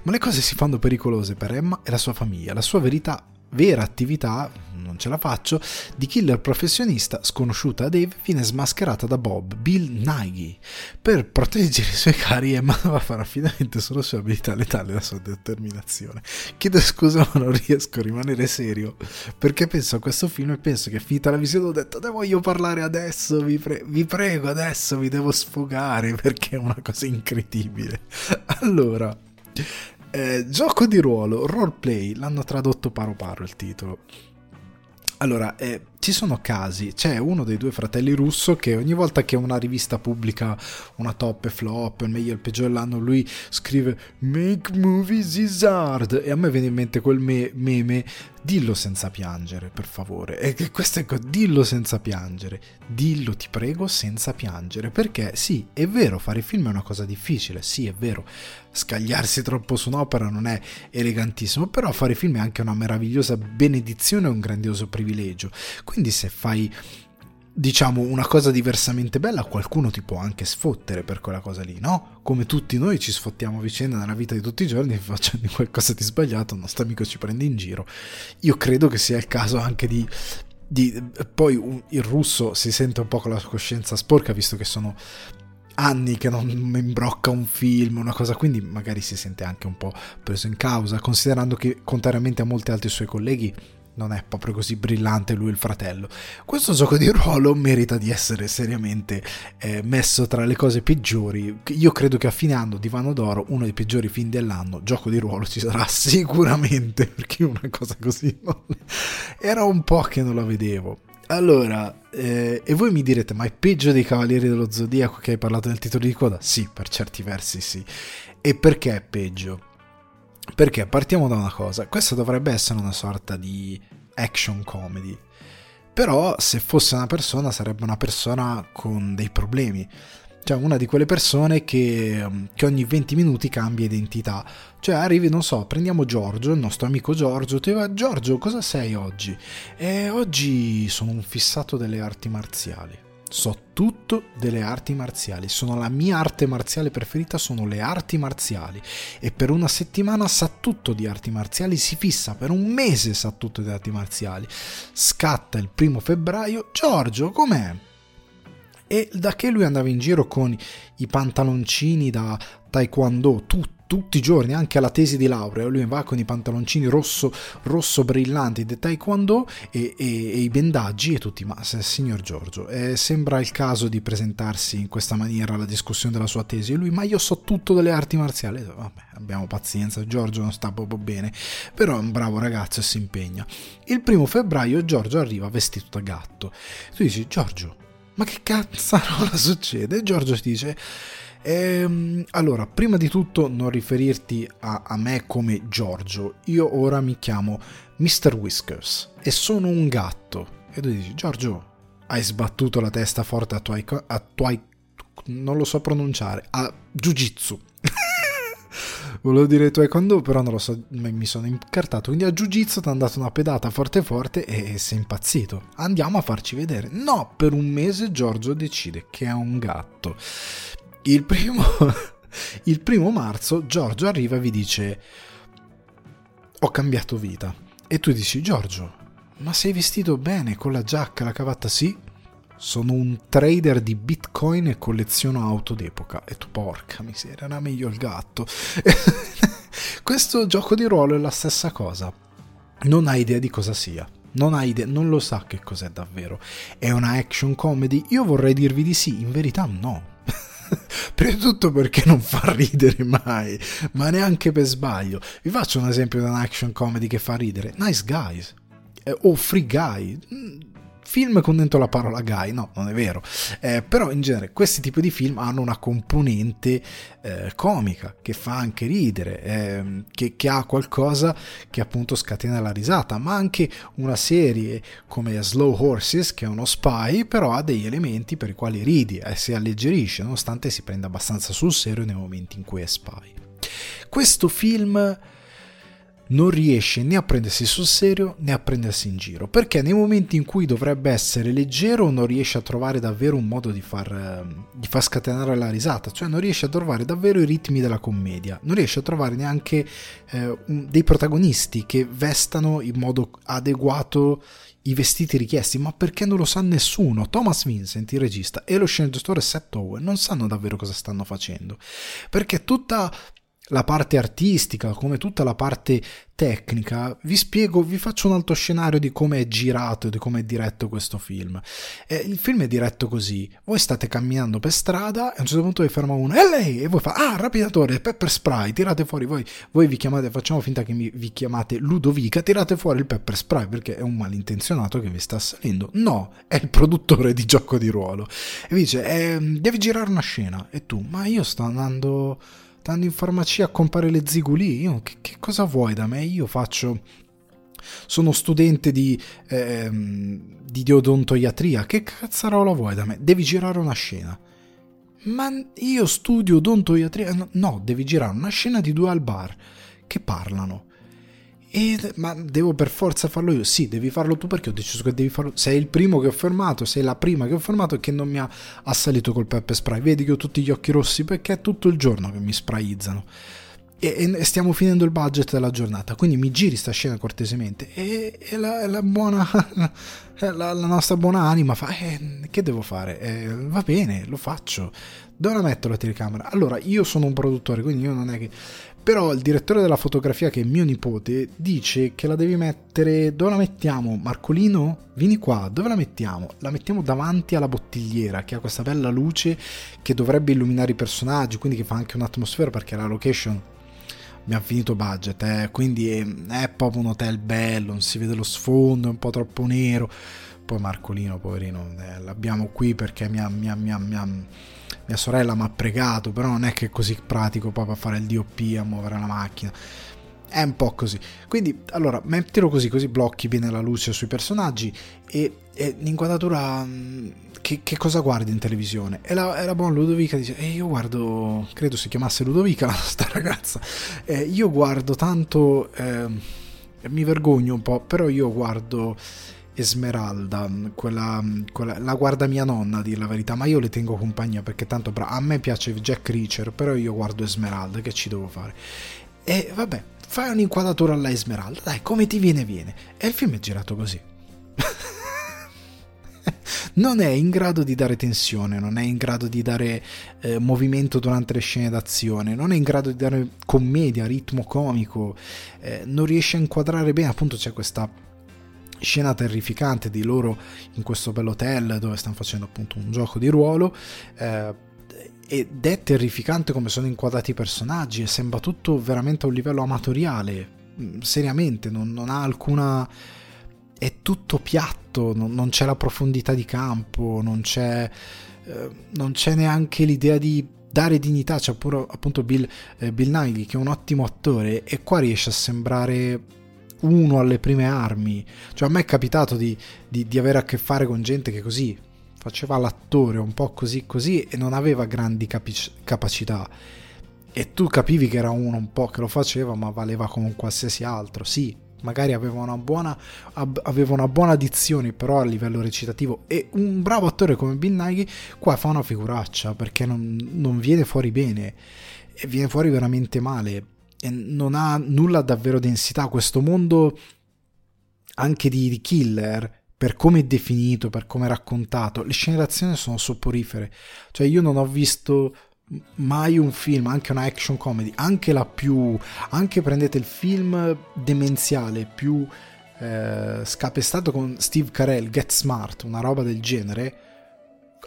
Ma le cose si fanno pericolose per Emma e la sua famiglia. La sua verità vera attività, non ce la faccio, di killer professionista sconosciuta a Dave viene smascherata da Bob, Bill Nighy. Per proteggere i suoi cari Emma va a fare affidamento sulla sua abilità letale e la sua determinazione. Chiedo scusa ma non riesco a rimanere serio perché penso a questo film e penso che finita la visione ho detto ne voglio parlare adesso, vi, pre- vi prego adesso vi devo sfogare perché è una cosa incredibile. Allora... Eh, gioco di ruolo, roleplay, l'hanno tradotto paro paro il titolo. Allora, eh, ci sono casi, c'è uno dei due fratelli russo che ogni volta che una rivista pubblica una top e flop, il meglio e il peggio dell'anno, lui scrive Make movies is hard e a me viene in mente quel me- meme dillo senza piangere, per favore. E questo è dillo senza piangere, dillo ti prego senza piangere, perché sì, è vero, fare film è una cosa difficile, sì, è vero. Scagliarsi troppo su un'opera non è elegantissimo, però fare film è anche una meravigliosa benedizione e un grandioso privilegio quindi se fai diciamo una cosa diversamente bella, qualcuno ti può anche sfottere per quella cosa lì, no? Come tutti noi ci sfottiamo a vicenda nella vita di tutti i giorni facendo qualcosa di sbagliato, il nostro amico ci prende in giro. Io credo che sia il caso anche di di, poi un, il russo si sente un po' con la coscienza sporca visto che sono anni che non imbrocca un film, una cosa, quindi magari si sente anche un po' preso in causa, considerando che contrariamente a molti altri suoi colleghi non è proprio così brillante lui il fratello. Questo gioco di ruolo merita di essere seriamente eh, messo tra le cose peggiori. Io credo che a fine anno Divano d'Oro, uno dei peggiori film dell'anno, gioco di ruolo ci sarà sicuramente, perché una cosa così non... era un po' che non la vedevo. Allora, eh, e voi mi direte, ma è peggio dei Cavalieri dello Zodiaco che hai parlato nel titolo di coda? Sì, per certi versi sì. E perché è peggio? Perché partiamo da una cosa, questa dovrebbe essere una sorta di action comedy. Però se fosse una persona sarebbe una persona con dei problemi. Cioè una di quelle persone che, che, ogni 20 minuti cambia identità. Cioè arrivi, non so, prendiamo Giorgio, il nostro amico Giorgio, ti va Giorgio, cosa sei oggi? E oggi sono un fissato delle arti marziali so tutto delle arti marziali, sono la mia arte marziale preferita, sono le arti marziali. E per una settimana sa tutto di arti marziali, si fissa per un mese sa tutto di arti marziali, scatta il primo febbraio, Giorgio com'è? E da che lui andava in giro con i pantaloncini da taekwondo, tutto tutti i giorni, anche alla tesi di laurea, lui va con i pantaloncini rosso, rosso brillanti di taekwondo e, e, e, i bendaggi e tutti, ma signor Giorgio, eh, sembra il caso di presentarsi in questa maniera alla discussione della sua tesi lui, ma io so tutto delle arti marziali, vabbè, abbiamo pazienza, Giorgio non sta proprio bene, però è un bravo ragazzo e si impegna. Il primo febbraio Giorgio arriva vestito da gatto, tu dici, Giorgio, ma che cazzarola succede? E Giorgio ti dice Ehm, allora, prima di tutto non riferirti a, a, me come Giorgio, io ora mi chiamo Mr. Whiskers e sono un gatto. E tu dici, Giorgio, hai sbattuto la testa forte a tuoi... A tuoi non lo so pronunciare, a Jiu-Jitsu. Volevo dire taekwondo, però non lo so, mi sono incartato. Quindi a Jiu-Jitsu ti hanno dato una pedata forte forte e sei impazzito. Andiamo a farci vedere. No, per un mese Giorgio decide che è un gatto. Il primo, il primo marzo Giorgio arriva e vi dice ho cambiato vita. E tu dici Giorgio, ma sei vestito bene con la giacca, la cavatta? Sì, sono un trader di bitcoin e colleziono auto d'epoca. E tu porca miseria, era meglio il gatto. Questo gioco di ruolo è la stessa cosa. Non hai idea di cosa sia. Non ha idea, non lo sa che cos'è davvero. È una action comedy? Io vorrei dirvi di sì, in verità no. Prima di tutto perché non fa ridere mai, ma neanche per sbaglio. Vi faccio un esempio di un action comedy che fa ridere. Nice Guys eh, o Free Guy. Film con dentro la parola guy, no, non è vero. Eh, però in genere questi tipi di film hanno una componente eh, comica che fa anche ridere, eh, che, che, ha qualcosa che appunto scatena la risata, ma anche una serie come Slow Horses, che è uno spy, però ha degli elementi per i quali ridi e si alleggerisce, nonostante si prenda abbastanza sul serio nei momenti in cui è spy. Questo film non riesce né a prendersi sul serio né a prendersi in giro, perché nei momenti in cui dovrebbe essere leggero non riesce a trovare davvero un modo di far, di far scatenare la risata, cioè non riesce a trovare davvero i ritmi della commedia, non riesce a trovare neanche eh, dei protagonisti che vestano in modo adeguato i vestiti richiesti, ma perché non lo sa nessuno? Thomas Vincent, il regista, e lo sceneggiatore Seth Owen non sanno davvero cosa stanno facendo, perché tutta la parte artistica, come tutta la parte tecnica, vi spiego, vi faccio un alto scenario di come è girato di come è diretto questo film. Eh, il film è diretto così: voi state camminando per strada e a un certo punto vi ferma uno, e lei? E voi fate, ah, rapinatore, pepper spray, tirate fuori, voi, voi vi chiamate, facciamo finta che mi, vi chiamate Ludovica, tirate fuori il pepper spray perché è un malintenzionato che vi sta salendo. No, è il produttore di gioco di ruolo. E vi dice, eh, devi girare una scena. E tu, ma io sto andando andando in farmacia a comprare le ziguli. Io, che, che, cosa vuoi da me? Io faccio. Sono studente di, ehm, di odontoiatria. Che cazzarola vuoi da me? Devi girare una scena. Ma io studio odontoiatria. No, devi girare una scena di due al bar che parlano. E, ma devo per forza farlo io? Sì, devi farlo tu perché ho deciso che devi farlo. Sei il primo che ho fermato, sei la prima che ho fermato e che non mi ha assalito col peppe spray. Vedi che ho tutti gli occhi rossi perché è tutto il giorno che mi sprayizzano. E, e stiamo finendo il budget della giornata, quindi mi giri sta scena cortesemente. E, e la, la, buona, la, la, nostra buona anima fa: eh, Che devo fare? Eh, va bene, lo faccio. Dove la metto la telecamera? Allora, io sono un produttore, quindi io non è che però il direttore della fotografia, che è mio nipote, dice che la devi mettere. Dove la mettiamo? Marcolino? Vieni qua, dove la mettiamo? La mettiamo davanti alla bottigliera che ha questa bella luce che dovrebbe illuminare i personaggi, quindi che fa anche un'atmosfera perché la location abbiamo finito budget, eh? quindi è, è, proprio un hotel bello, non si vede lo sfondo, è un po' troppo nero. Poi Marcolino, poverino, eh, l'abbiamo qui perché mi ha, mi ha, mi ha, mi ha mia sorella mi ha pregato, però non è che è così pratico proprio a fare il DOP, a muovere la macchina. È un po' così. Quindi, allora, mettilo così, così blocchi bene la luce sui personaggi e, e l'inquadratura... Mm, che, che, cosa guardi in televisione? E la, e la buona Ludovica dice, e io guardo, credo si chiamasse Ludovica, sta ragazza, eh, io guardo tanto, eh, mi vergogno un po', però io guardo Esmeralda, quella, quella, la guarda mia nonna a dire la verità, ma io le tengo compagnia perché tanto bra- a me piace Jack Reacher, però io guardo Esmeralda, che ci devo fare? E vabbè, fai un'inquadratura alla Esmeralda, dai, come ti viene viene. E il film è girato così. non è in grado di dare tensione, non è in grado di dare eh, movimento durante le scene d'azione, non è in grado di dare commedia, ritmo comico, eh, non riesce a inquadrare bene, appunto c'è questa scena terrificante di loro in questo bell'hotel dove stanno facendo appunto un gioco di ruolo eh, ed è terrificante come sono inquadrati i personaggi e sembra tutto veramente a un livello amatoriale mm, seriamente non, non ha alcuna è tutto piatto non, non, c'è la profondità di campo non c'è eh, non c'è neanche l'idea di dare dignità c'è pure appunto Bill, eh, Bill Nighy che è un ottimo attore e qua riesce a sembrare uno alle prime armi. Cioè, a me è capitato di, di, di avere a che fare con gente che così faceva l'attore un po' così così e non aveva grandi capic- capacità. E tu capivi che era uno un po' che lo faceva, ma valeva come qualsiasi altro. Sì, magari aveva una buona, aveva una buona dizione, però a livello recitativo. E un bravo attore come Bill Nighy qua fa una figuraccia perché non, non viene fuori bene. E viene fuori veramente male non ha nulla davvero densità. Questo mondo anche di, di killer, per come è definito, per come è raccontato, le scene d'azione sono sopporifere. Cioè io non ho visto mai un film, anche una action comedy, anche la più... anche prendete il film demenziale più eh, scapestato con Steve Carell, Get Smart, una roba del genere,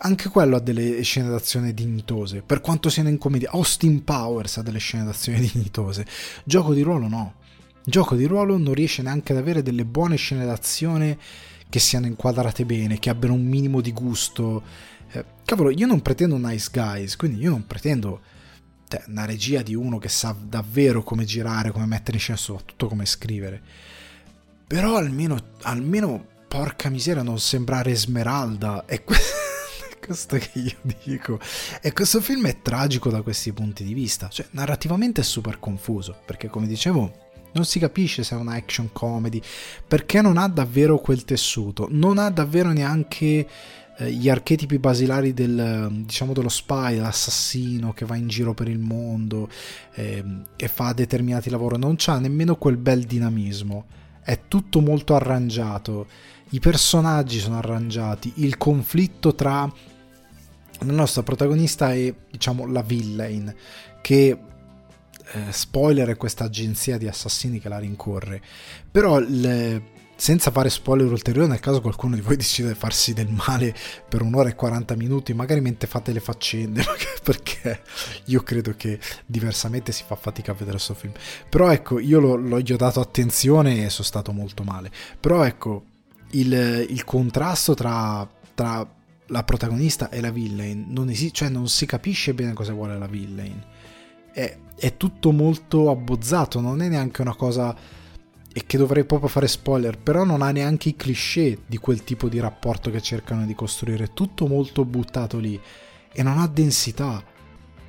anche quello ha delle scene d'azione dignitose, per quanto siano in commedia. Austin Powers ha delle scene d'azione dignitose. Gioco di ruolo no. Gioco di ruolo non riesce neanche ad avere delle buone scene d'azione che siano inquadrate bene, che abbiano un minimo di gusto. Eh, cavolo, io non pretendo Nice Guys, quindi io non pretendo cioè, una regia di uno che sa davvero come girare, come mettere in scena, soprattutto come scrivere. Però almeno, almeno porca miseria, non sembrare Esmeralda. E questo che io dico. E questo film è tragico da questi punti di vista. Cioè, narrativamente è super confuso, perché come dicevo, non si capisce se è una action comedy, perché non ha davvero quel tessuto, non ha davvero neanche eh, gli archetipi basilari del, diciamo, dello spy, l'assassino che va in giro per il mondo eh, e fa determinati lavori, non c'ha nemmeno quel bel dinamismo, è tutto molto arrangiato, i personaggi sono arrangiati, il conflitto tra la nostra protagonista e diciamo la villain che eh, spoiler è questa agenzia di assassini che la rincorre. Però le, senza fare spoiler ulteriori, nel caso qualcuno di voi decide di farsi del male per un'ora e 40 minuti, magari mentre fate le faccende, perché io credo che diversamente si fa fatica a vedere questo film. Però ecco, io lo, l'ho gli ho dato attenzione e sono stato molto male. Però ecco, il, il contrasto tra, tra, la protagonista e la villain non esiste, cioè non si capisce bene cosa vuole la villain. È, è tutto molto abbozzato, non è neanche una cosa e che dovrei proprio fare spoiler, però non ha neanche i cliché di quel tipo di rapporto che cercano di costruire, è tutto molto buttato lì e non ha densità.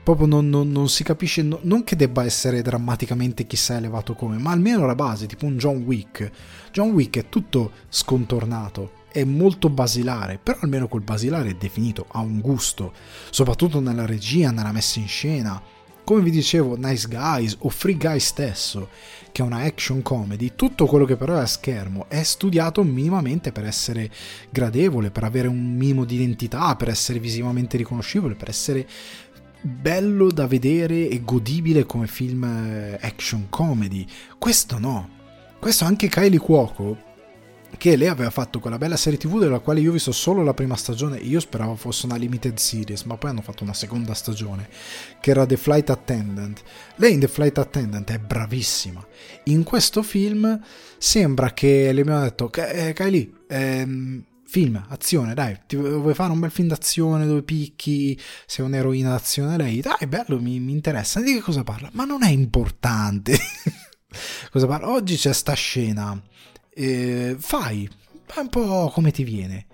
Proprio non, non, non si capisce, no, non che debba essere drammaticamente chissà elevato come, ma almeno la base, tipo un John Wick. John Wick è tutto scontornato, è molto basilare, però almeno quel basilare è definito, ha un gusto, soprattutto nella regia, nella messa in scena come vi dicevo, Nice Guys o Free Guy stesso, che è una action comedy, tutto quello che però è a schermo è studiato minimamente per essere gradevole, per avere un minimo di identità, per essere visivamente riconoscibile, per essere bello da vedere e godibile come film eh, action comedy. Questo no. Questo anche Kylie Cuoco che lei aveva fatto quella bella serie tv della quale io ho visto solo la prima stagione io speravo fosse una limited series ma poi hanno fatto una seconda stagione che era The Flight Attendant lei in The Flight Attendant è bravissima in questo film sembra che le abbiamo detto eh, Kylie ehm, film, azione, dai, ti vuoi fare un bel film d'azione dove picchi, sei un'eroina d'azione lei, dai, bello, mi, mi interessa, di che cosa parla? Ma non è importante. cosa parla? Oggi c'è sta scena eh, fai, è un po' come ti viene.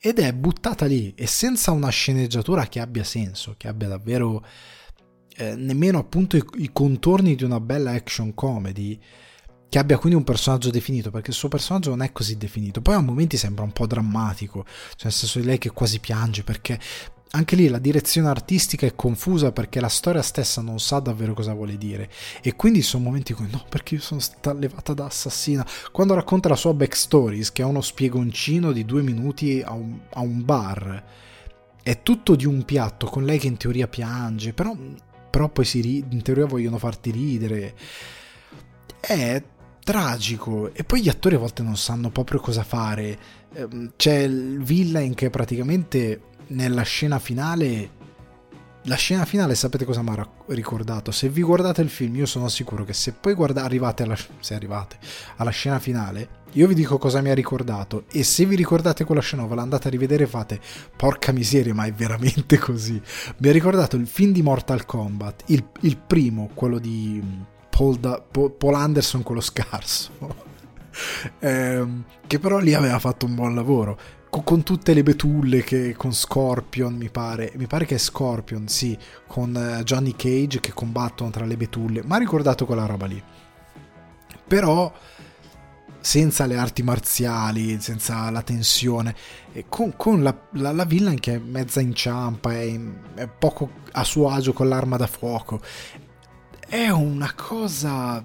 Ed è buttata lì e senza una sceneggiatura che abbia senso, che abbia davvero eh, nemmeno appunto i, i contorni di una bella action comedy che abbia quindi un personaggio definito, perché il suo personaggio non è così definito. Poi a momenti sembra un po' drammatico, cioè nel senso di lei che quasi piange perché anche lì la direzione artistica è confusa perché la storia stessa non sa davvero cosa vuole dire. E quindi sono momenti cui no perché io sono stata allevata da assassina. Quando racconta la sua backstories che è uno spiegoncino di due minuti a un, a un bar è tutto di un piatto con lei che in teoria piange però, però poi ri- in teoria vogliono farti ridere. È tragico. E poi gli attori a volte non sanno proprio cosa fare. Ehm, c'è il villain che praticamente nella scena finale la scena finale sapete cosa mi ha ricordato? Se vi guardate il film, io sono sicuro che se poi guarda, arrivate, alla, se arrivate alla scena finale, io vi dico cosa mi ha ricordato. E se vi ricordate quella scena, ve la andate a rivedere e fate, porca miseria, ma è veramente così. Mi ha ricordato il film di Mortal Kombat, il, il primo, quello di Paul, da, Paul Anderson, quello scarso. eh, che però lì aveva fatto un buon lavoro con tutte le betulle che con Scorpion mi pare mi pare che è Scorpion sì con eh, Johnny Cage che combattono tra le betulle ma ha ricordato quella roba lì. Però senza le arti marziali senza la tensione con, con la, la, la, villain che è mezza inciampa è, è poco a suo agio con l'arma da fuoco è una cosa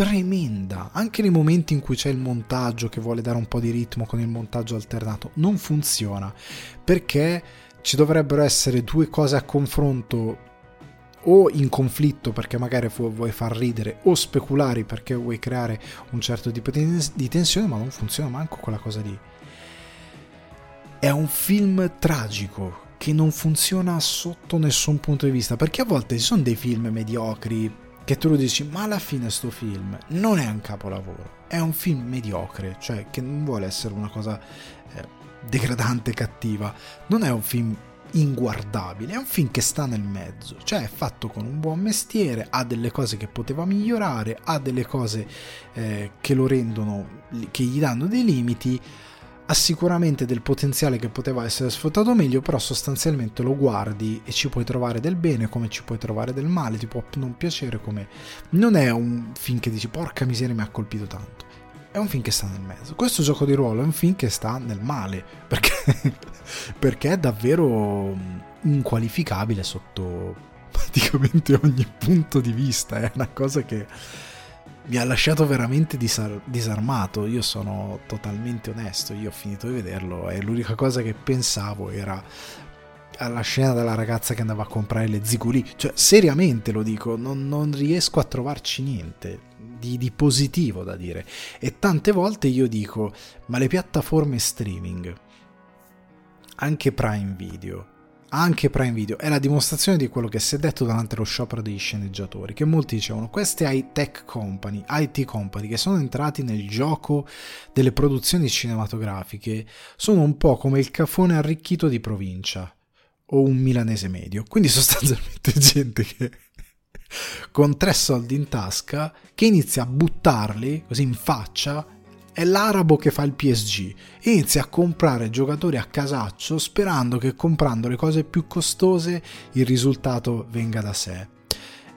tremenda, anche nei momenti in cui c'è il montaggio che vuole dare un po' di ritmo con il montaggio alternato, non funziona. Perché ci dovrebbero essere due cose a confronto o in conflitto perché magari vuoi far ridere o speculari perché vuoi creare un certo tipo di tensione ma non funziona manco quella cosa lì. È un film tragico che non funziona sotto nessun punto di vista perché a volte ci sono dei film mediocri che tu lo dici, ma alla fine sto film non è un capolavoro, è un film mediocre, cioè che non vuole essere una cosa eh, degradante, cattiva, non è un film inguardabile, è un film che sta nel mezzo, cioè è fatto con un buon mestiere, ha delle cose che poteva migliorare, ha delle cose eh, che lo rendono, che gli danno dei limiti, ha sicuramente del potenziale che poteva essere sfruttato meglio, però sostanzialmente lo guardi e ci puoi trovare del bene come ci puoi trovare del male, ti può non piacere come... Non è un film che dici porca miseria mi ha colpito tanto è un film che sta nel mezzo. Questo gioco di ruolo è un film che sta nel male, perché, perché è davvero inqualificabile sotto praticamente ogni punto di vista. È una cosa che mi ha lasciato veramente disar- disarmato. Io sono totalmente onesto, io ho finito di vederlo e l'unica cosa che pensavo era alla scena della ragazza che andava a comprare le ziguli. Cioè, seriamente lo dico, non, non riesco a trovarci niente di, di, positivo da dire. E tante volte io dico, ma le piattaforme streaming, anche Prime Video, anche Prime Video, è la dimostrazione di quello che si è detto durante lo sciopero degli sceneggiatori, che molti dicevano, queste high-tech company, IT company, che sono entrati nel gioco delle produzioni cinematografiche, sono un po' come il cafone arricchito di provincia o un milanese medio. Quindi sostanzialmente gente che con tre soldi in tasca che inizia a buttarli così in faccia è l'arabo che fa il PSG inizia a comprare giocatori a casaccio sperando che comprando le cose più costose il risultato venga da sé.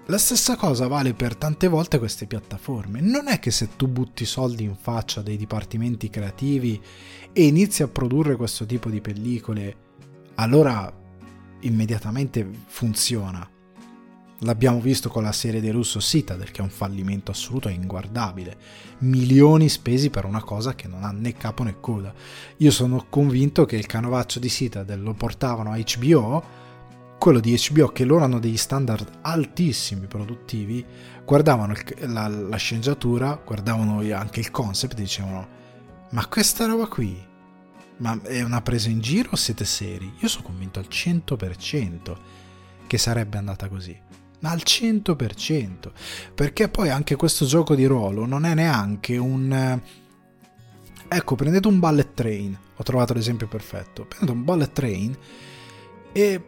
La stessa cosa vale per tante volte queste piattaforme. Non è che se tu butti soldi in faccia dei dipartimenti creativi e inizi a produrre questo tipo di pellicole, allora immediatamente funziona. L'abbiamo visto con la serie di Russo Citadel, che è un fallimento assoluto e inguardabile. Milioni spesi per una cosa che non ha né capo né coda. Io sono convinto che il canovaccio di Citadel lo portavano a HBO, quello di HBO che loro hanno degli standard altissimi produttivi, guardavano la, la sceneggiatura, guardavano anche il concept e dicevano ma questa roba qui ma è una presa in giro o siete seri? Io sono convinto al 100% che sarebbe andata così. Al 100%. Perché poi anche questo gioco di ruolo non è neanche un... Eh, ecco, prendete un bullet train. Ho trovato l'esempio perfetto. Prendete un bullet train e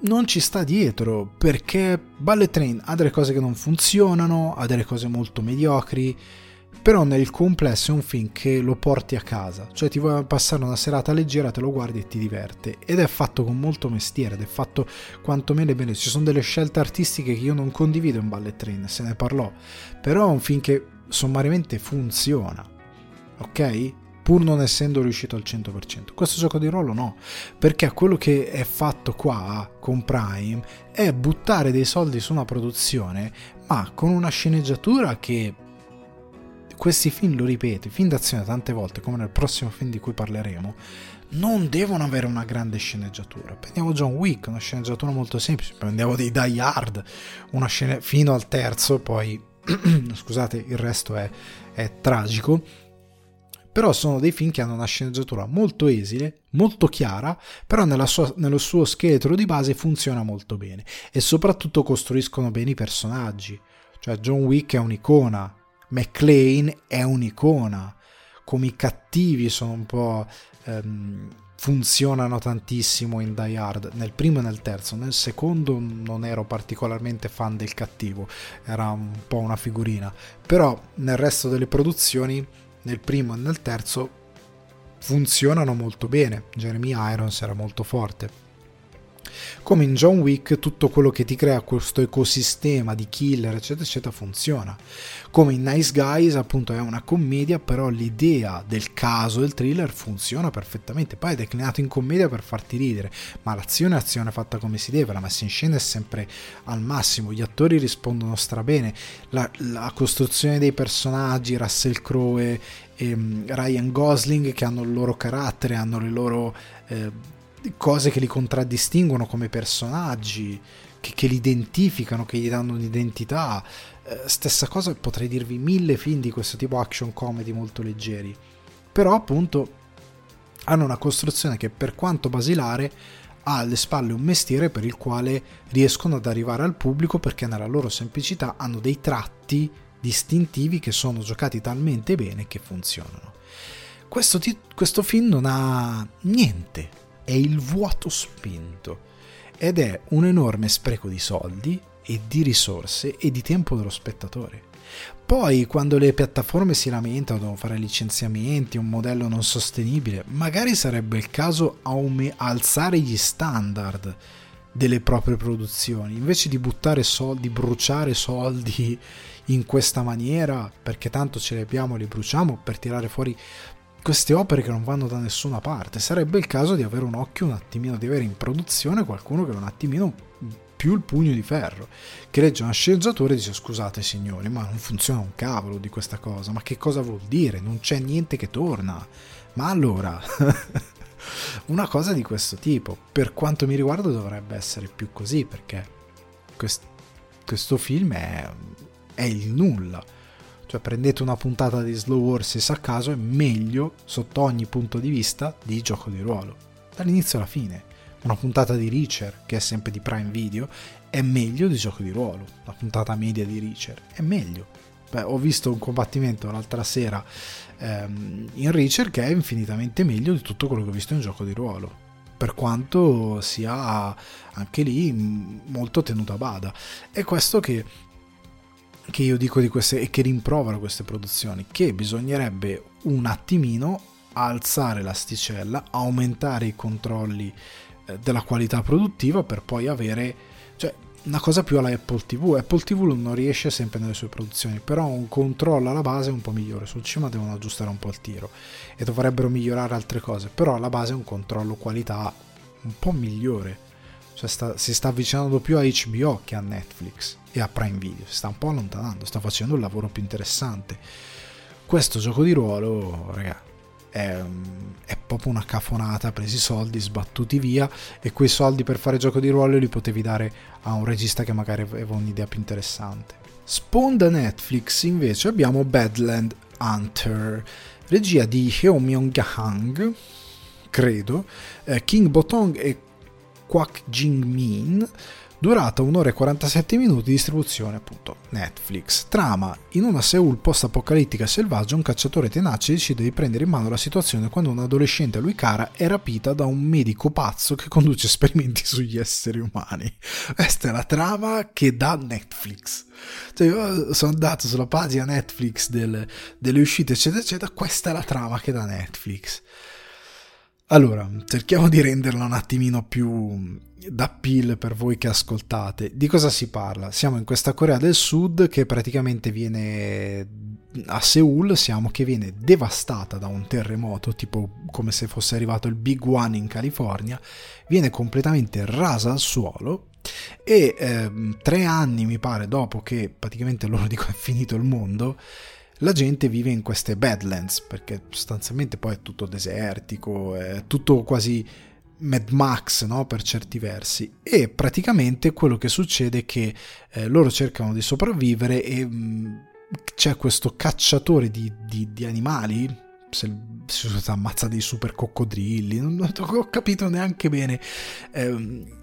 non ci sta dietro perché Bullet Train ha delle cose che non funzionano, ha delle cose molto mediocri però nel complesso è un film che lo porti a casa, cioè ti vuoi passare una serata leggera, te lo guardi e ti diverte. Ed è fatto con molto mestiere ed è fatto quantomeno bene, ci sono delle scelte artistiche che io non condivido in Ballet Train, se ne parlò, però è un film che sommariamente funziona, ok? Pur non essendo riuscito al 100%. Questo gioco di ruolo no, perché quello che è fatto qua con Prime è buttare dei soldi su una produzione, ma con una sceneggiatura che questi film, lo ripeto, i film d'azione tante volte, come nel prossimo film di cui parleremo, non devono avere una grande sceneggiatura. Prendiamo John Wick, una sceneggiatura molto semplice, prendiamo dei Die Hard, una scena fino al terzo, poi scusate, il resto è, è tragico. Però sono dei film che hanno una sceneggiatura molto esile, molto chiara, però sua, nello suo scheletro di base funziona molto bene e soprattutto costruiscono bene i personaggi. Cioè John Wick è un'icona, McLean è un'icona, come i cattivi sono un po'... Ehm, funzionano tantissimo in Die Hard. Nel primo e nel terzo. Nel secondo non ero particolarmente fan del cattivo. Era un po' una figurina. Però nel resto delle produzioni nel primo e nel terzo funzionano molto bene. Jeremy Irons era molto forte come in John Wick tutto quello che ti crea questo ecosistema di killer eccetera eccetera funziona. Come in Nice Guys appunto è una commedia però l'idea del caso del thriller funziona perfettamente, poi è declinato in commedia per farti ridere, ma l'azione è azione fatta come si deve, la messa in scena è sempre al massimo, gli attori rispondono strabene, la, la costruzione dei personaggi, Russell Crowe e um, Ryan Gosling che hanno il loro carattere, hanno le loro... Eh, cose che li contraddistinguono come personaggi, che, che li identificano, che gli danno un'identità. Eh, stessa cosa potrei dirvi mille film di questo tipo action comedy molto leggeri. Però appunto hanno una costruzione che per quanto basilare ha alle spalle un mestiere per il quale riescono ad arrivare al pubblico perché nella loro semplicità hanno dei tratti distintivi che sono giocati talmente bene che funzionano. Questo, ti- questo film non ha niente, è il vuoto spinto ed è un enorme spreco di soldi e di risorse e di tempo dello spettatore. Poi quando le piattaforme si lamentano, devono fare licenziamenti, un modello non sostenibile, magari sarebbe il caso aume- alzare gli standard delle proprie produzioni, invece di buttare soldi, bruciare soldi in questa maniera, perché tanto ce li abbiamo, li bruciamo per tirare fuori queste opere che non vanno da nessuna parte. Sarebbe il caso di avere un occhio un attimino, di avere in produzione qualcuno che è un attimino più il pugno di ferro, che legge una sceneggiatura e dice scusate signori, ma non funziona un cavolo di questa cosa, ma che cosa vuol dire? Non c'è niente che torna. Ma allora, una cosa di questo tipo, per quanto mi riguarda dovrebbe essere più così, perché quest- questo film è, è il nulla. Cioè prendete una puntata di Slow Horses a caso è meglio sotto ogni punto di vista di gioco di ruolo, dall'inizio alla fine una puntata di Reacher, che è sempre di Prime Video, è meglio di gioco di ruolo. La puntata media di Reacher è meglio. Beh, ho visto un combattimento l'altra sera ehm, in Reacher che è infinitamente meglio di tutto quello che ho visto in gioco di ruolo. Per quanto sia anche lì molto tenuto a bada. È questo che, che io dico di queste e che rimprovero queste produzioni, che bisognerebbe un attimino alzare l'asticella, aumentare i controlli eh, della qualità produttiva per poi avere cioè, una cosa più alla Apple TV. Apple TV non riesce sempre nelle sue produzioni, però un controllo alla base è un po' migliore. Sul cinema devono aggiustare un po' il tiro e dovrebbero migliorare altre cose, però alla base è un controllo qualità un po' migliore. Cioè sta, si sta avvicinando più a HBO che a Netflix e a Prime Video, si sta un po' allontanando, sta facendo un lavoro più interessante. Questo gioco di ruolo, ragazzi è, è, proprio una cafonata, presi i soldi, sbattuti via e quei soldi per fare gioco di ruolo li potevi dare a un regista che magari aveva un'idea più interessante. Sponda Netflix invece abbiamo Badland Hunter, regia di Heo Myung-hang, credo, eh, King Botong e Kwak Jing-min, Durata 1 ora e 47 minuti, distribuzione appunto Netflix. Trama: in una Seoul post-apocalittica selvaggia, un cacciatore tenace decide di prendere in mano la situazione quando un'adolescente a lui cara è rapita da un medico pazzo che conduce esperimenti sugli esseri umani. Questa è la trama che dà Netflix. Cioè, io sono andato sulla pagina Netflix del, delle uscite, eccetera, eccetera. Questa è la trama che dà Netflix. Allora, cerchiamo di renderla un attimino più d'appeal per voi che ascoltate. Di cosa si parla? Siamo in questa Corea del Sud che praticamente viene a Seoul, siamo che viene devastata da un terremoto, tipo come se fosse arrivato il Big One in California, viene completamente rasa al suolo e eh, tre anni mi pare dopo che praticamente loro dicono è finito il mondo, la gente vive in queste Badlands, perché sostanzialmente poi è tutto desertico, è tutto quasi Mad Max no? per certi versi e praticamente quello che succede è che eh, loro cercano di sopravvivere e mh, mm, c'è questo cacciatore di, di, di animali se, si ammazza dei super coccodrilli non, ho capito neanche bene eh,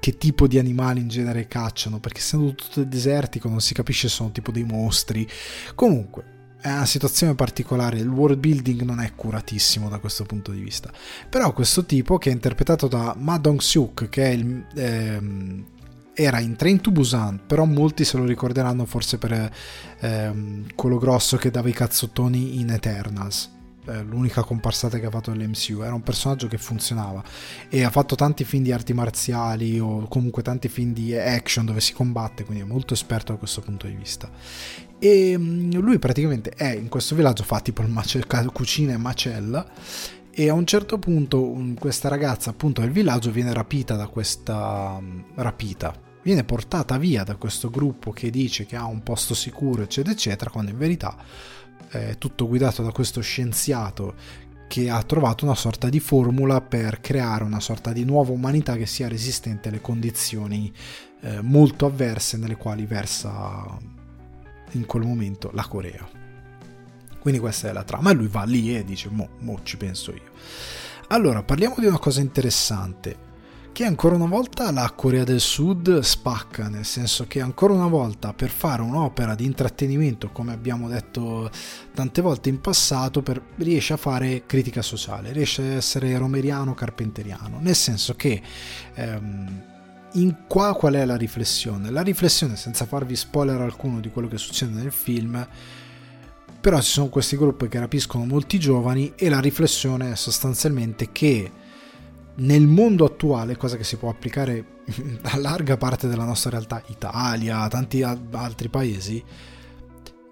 che tipo di animali in genere cacciano, perché essendo tutto desertico non si capisce se sono tipo dei mostri. Comunque, è una situazione particolare, il world building non è curatissimo da questo punto di vista. Però questo tipo, che è interpretato da Ma Dong-seuk, che il, ehm, era in Train to Busan, però molti se lo ricorderanno forse per ehm, quello grosso che dava i cazzottoni in Eternals eh, l'unica comparsata che ha fatto nell'MCU, era un personaggio che funzionava e ha fatto tanti film di arti marziali o comunque tanti film di action dove si combatte, quindi è molto esperto da questo punto di vista. E mm, lui praticamente è in questo villaggio, fa tipo il mace- cucina e macella e a un certo punto questa ragazza appunto del villaggio viene rapita da questa mm, rapita viene portata via da questo gruppo che dice che ha un posto sicuro eccetera eccetera quando in verità eh, tutto guidato da questo scienziato che ha trovato una sorta di formula per creare una sorta di nuova umanità che sia resistente alle condizioni eh, molto avverse nelle quali versa in quel momento la Corea. Quindi questa è la trama e lui va lì e dice mo, mo ci penso io. Allora, parliamo di una cosa interessante. Che ancora una volta la Corea del Sud spacca, nel senso che ancora una volta per fare un'opera di intrattenimento, come abbiamo detto tante volte in passato, per, riesce a fare critica sociale, riesce a essere romeriano, carpenteriano, nel senso che ehm, in qua qual è la riflessione? La riflessione, senza farvi spoiler alcuno di quello che succede nel film, però ci sono questi gruppi che rapiscono molti giovani e la riflessione è sostanzialmente che nel mondo attuale, cosa che si può applicare a larga parte della nostra realtà, Italia, tanti altri paesi,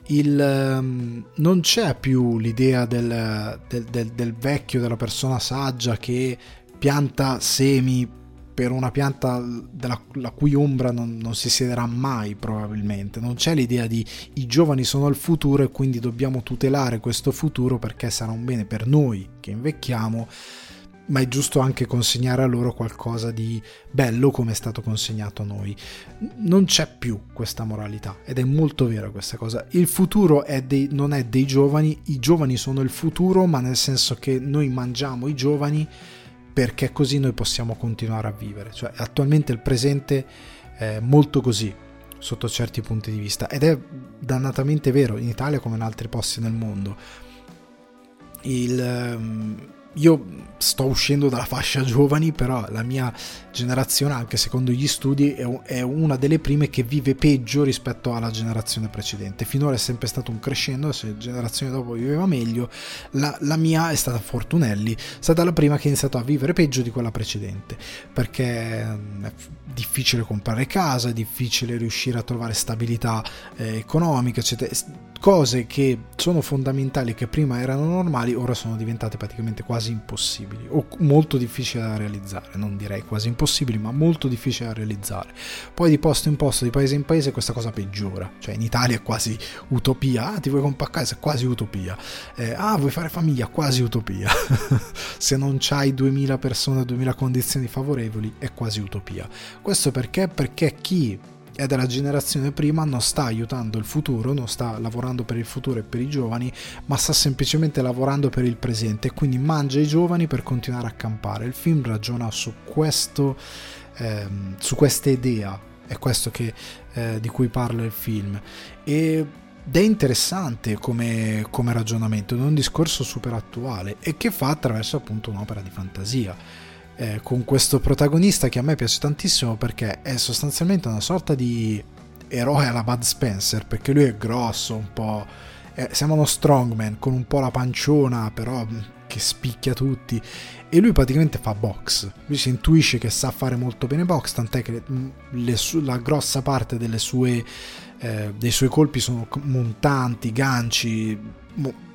il, um, non c'è più l'idea del, del, del, del, vecchio, della persona saggia che pianta semi per una pianta della, la cui ombra non, non, si siederà mai probabilmente. Non c'è l'idea di i giovani sono il futuro e quindi dobbiamo tutelare questo futuro perché sarà un bene per noi che invecchiamo ma è giusto anche consegnare a loro qualcosa di bello come è stato consegnato a noi. Non c'è più questa moralità ed è molto vera questa cosa. Il futuro è dei, non è dei giovani, i giovani sono il futuro, ma nel senso che noi mangiamo i giovani perché così noi possiamo continuare a vivere. Cioè, attualmente il presente è molto così sotto certi punti di vista ed è dannatamente vero in Italia come in altri posti nel mondo. Il, ehm, io sto uscendo dalla fascia giovani, però la mia generazione, anche secondo gli studi, è una delle prime che vive peggio rispetto alla generazione precedente. Finora è sempre stato un crescendo, se generazione dopo viveva meglio, la, la mia è stata Fortunelli, è stata la prima che ha iniziato a vivere peggio di quella precedente, perché mm, è difficile comprare casa, è difficile riuscire a trovare stabilità eh, economica, eccetera cose che sono fondamentali, che prima erano normali, ora sono diventate praticamente quasi impossibili o molto difficili da realizzare. Non direi quasi impossibili, ma molto difficili da realizzare. Poi di posto in posto, di paese in paese, questa cosa peggiora. Cioè in Italia è quasi utopia. Ah, ti vuoi comprare casa? Quasi utopia. Eh, ah, vuoi fare famiglia? Quasi utopia. Se non c'hai 2000 persone, 2000 condizioni favorevoli, è quasi utopia. Questo perché? Perché chi è della generazione prima non sta aiutando il futuro, non sta lavorando per il futuro e per i giovani, ma sta semplicemente lavorando per il presente e quindi mangia i giovani per continuare a campare. Il film ragiona su questo, ehm, su questa idea, è questo che, eh, di cui parla il film. E ed è interessante come, come ragionamento, è un discorso super attuale e che fa attraverso appunto un'opera di fantasia eh, con questo protagonista che a me piace tantissimo perché è sostanzialmente una sorta di eroe alla Bud Spencer perché lui è grosso un po' eh, sembra uno strongman con un po' la panciona però mm, che spicchia tutti. E lui praticamente fa box. Lui si intuisce che sa fare molto bene box tant'è che mm, su- la grossa parte sue, eh, dei suoi colpi sono montanti ganci mo-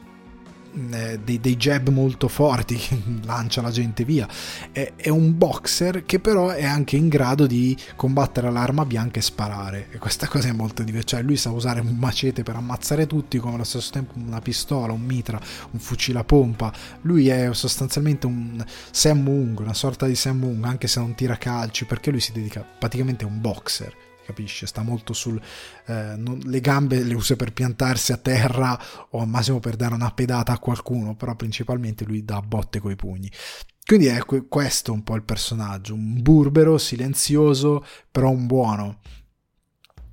eh, dei, dei, jab molto forti che lancia la gente via. È, è, un boxer che però è anche in grado di combattere l'arma bianca e sparare. E questa cosa è molto divertente. Cioè, lui sa usare un macete per ammazzare tutti, come allo stesso tempo una pistola, un mitra, un fucile a pompa. Lui è sostanzialmente un Sam Moon, una sorta di Sam Moon, anche se non tira calci, perché lui si dedica praticamente a un boxer capisce? Sta molto sul... Eh, non, le gambe le usa per piantarsi a terra o al massimo per dare una pedata a qualcuno, però principalmente lui dà botte coi pugni. Quindi è questo un po' il personaggio, un burbero, silenzioso, però un buono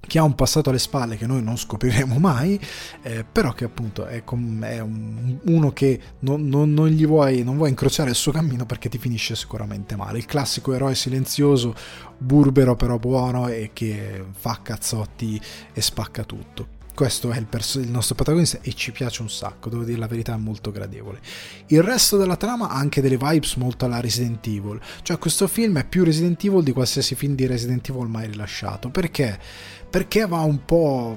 che ha un passato alle spalle che noi non scopriremo mai, eh, però che appunto è, com- è un, uno che non, non, non, gli vuoi, non vuoi incrociare il suo cammino perché ti finisce sicuramente male. Il classico eroe silenzioso, burbero però buono e che fa cazzotti e spacca tutto. Questo è il, perso- il, nostro protagonista e ci piace un sacco, devo dire la verità, è molto gradevole. Il resto della trama ha anche delle vibes molto alla Resident Evil, cioè questo film è più Resident Evil di qualsiasi film di Resident Evil mai rilasciato. Perché? Perché va un po'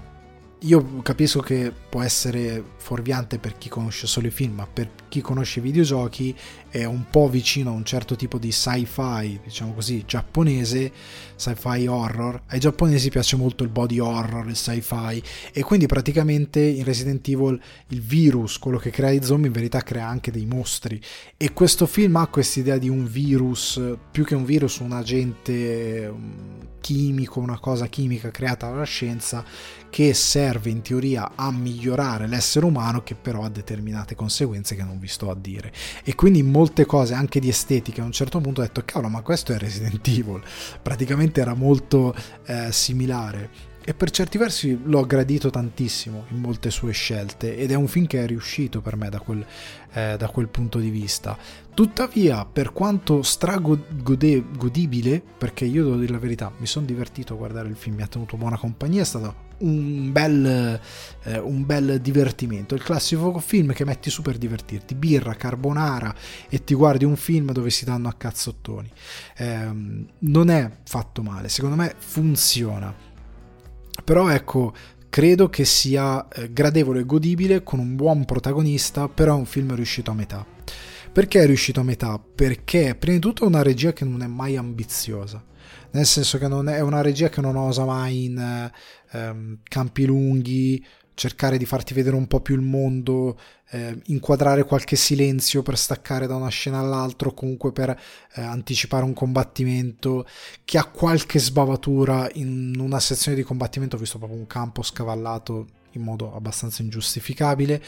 io capisco che può essere fuorviante per chi conosce solo i film, ma per chi conosce i videogiochi è un po' vicino a un certo tipo di sci-fi, diciamo così, giapponese, sci-fi horror. Ai giapponesi piace molto il body horror, il sci-fi e quindi praticamente in Resident Evil il virus, quello che crea i zombie, in verità crea anche dei mostri e questo film ha questa idea di un virus, più che un virus, un agente chimico, una cosa chimica creata dalla scienza che serve in teoria a migliorare l'essere umano che però ha determinate conseguenze che non vi sto a dire. E quindi molte cose anche di estetica a un certo punto ho detto cavolo ma questo è Resident Evil. Praticamente era molto eh, similare. E per certi versi l'ho gradito tantissimo in molte sue scelte ed è un film che è riuscito per me da quel, eh, da quel punto di vista. Tuttavia, per quanto stragodibile, perché io devo dire la verità, mi sono divertito a guardare il film, mi ha tenuto buona compagnia, è stato un bel, eh, un bel divertimento. Il classico film che metti su per divertirti, birra, carbonara e ti guardi un film dove si danno a cazzottoni. Eh, non è fatto male, secondo me funziona però ecco, credo che sia eh, gradevole e godibile con un buon protagonista, però è un film riuscito a metà. Perché è riuscito a metà? Perché prima di tutto è una regia che non è mai ambiziosa, nel senso che non è una regia che non osa mai in eh, campi lunghi, cercare di farti vedere un po' più il mondo, eh, inquadrare qualche silenzio per staccare da una scena all'altra comunque per eh, anticipare un combattimento, che ha qualche sbavatura in una sezione di combattimento, ho visto proprio un campo scavallato in modo abbastanza ingiustificabile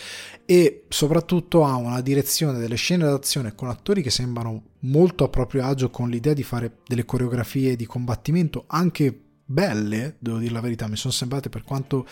e soprattutto ha una direzione delle scene d'azione con attori che sembrano molto a proprio agio con l'idea di fare delle coreografie di combattimento anche belle, devo dire la verità, mi sono sembrate per quanto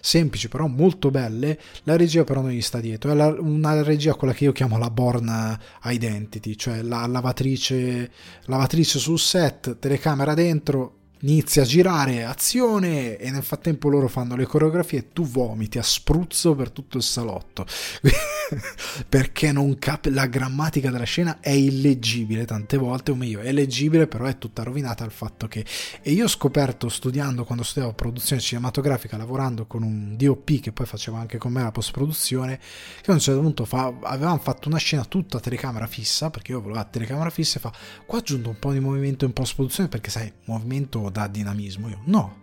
semplici, però molto belle. La regia però non gli sta dietro, è la, una regia quella che io chiamo la Born Identity, cioè la lavatrice, lavatrice sul set, telecamera dentro, inizia a girare, azione e nel frattempo loro fanno le coreografie e tu vomiti a spruzzo per tutto il salotto. Perché non cap- la grammatica della scena è illeggibile tante volte o meglio è leggibile però è tutta rovinata al fatto che e io ho scoperto studiando quando studiavo produzione cinematografica lavorando con un DOP che poi faceva anche con me la post produzione che a un certo punto fa, avevamo fatto una scena tutta a telecamera fissa perché io volevo a telecamera fissa e fa qua aggiunto un po' di movimento in post produzione perché sai movimento dà dinamismo. Io no.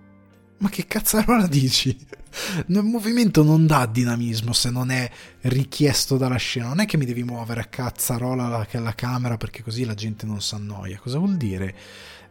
Ma che cazzarola dici? Il movimento non dà dinamismo se non è richiesto dalla scena. Non è che mi devi muovere a cazzarola la, la camera perché così la gente non si annoia. Cosa vuol dire?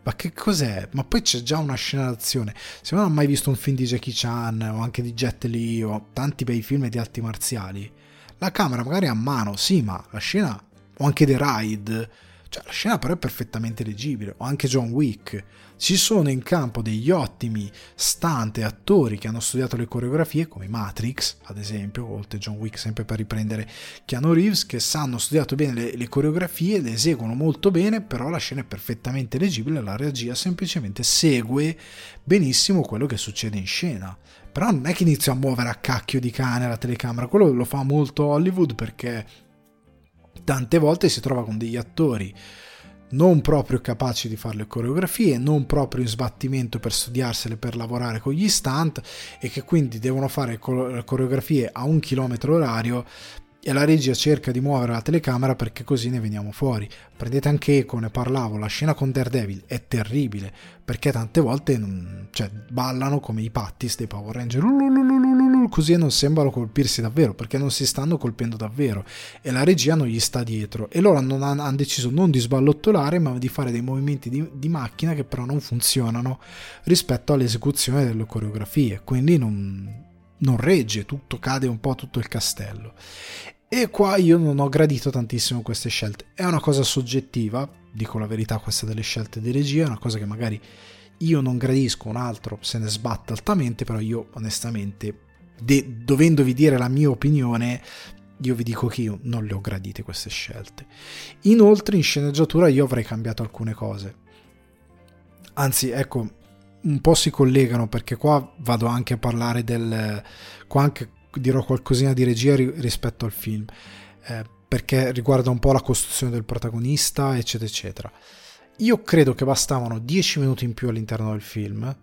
Ma che cos'è? Ma poi c'è già una scena d'azione. Se non ho mai visto un film di Jackie Chan o anche di Jet Li o tanti bei film di arti marziali, la camera magari è a mano, sì, ma la scena o anche The Ride cioè, la scena però è perfettamente leggibile, o anche John Wick. Ci sono in campo degli ottimi stunt e attori che hanno studiato le coreografie, come Matrix, ad esempio, oltre John Wick, sempre per riprendere Keanu Reeves, che sanno studiato bene le, le coreografie, le eseguono molto bene, però la scena è perfettamente leggibile, la regia semplicemente segue benissimo quello che succede in scena. Però non è che inizia a muovere a cacchio di cane la telecamera, quello lo fa molto Hollywood perché tante volte si trova con degli attori non proprio capaci di fare le coreografie, non proprio in sbattimento per studiarsele per lavorare con gli stunt e che quindi devono fare coreografie a un chilometro orario e la regia cerca di muovere la telecamera perché così ne veniamo fuori. Prendete anche Eco, ne parlavo, la scena con Daredevil è terribile perché tante volte cioè, ballano come i pattis dei Power Ranger così non sembrano colpirsi davvero perché non si stanno colpendo davvero e la regia non gli sta dietro e loro hanno, hanno deciso non di sballottolare ma di fare dei movimenti di, di macchina che però non funzionano rispetto all'esecuzione delle coreografie quindi non, non regge, tutto cade un po' tutto il castello. E qua io non ho gradito tantissimo queste scelte. È una cosa soggettiva, dico la verità, questa delle scelte di regia, è una cosa che magari io non gradisco, un altro se ne sbatte altamente, però io onestamente, de- dovendovi dire la mia opinione, io vi dico che io non le ho gradite queste scelte. Inoltre in sceneggiatura io avrei cambiato alcune cose. Anzi, ecco, un po' si collegano perché qua vado anche a parlare del... qua anche dirò qualcosina di regia rispetto al film, eh, perché riguarda un po' la costruzione del protagonista, eccetera, eccetera. Io credo che bastavano 10 minuti in più all'interno del film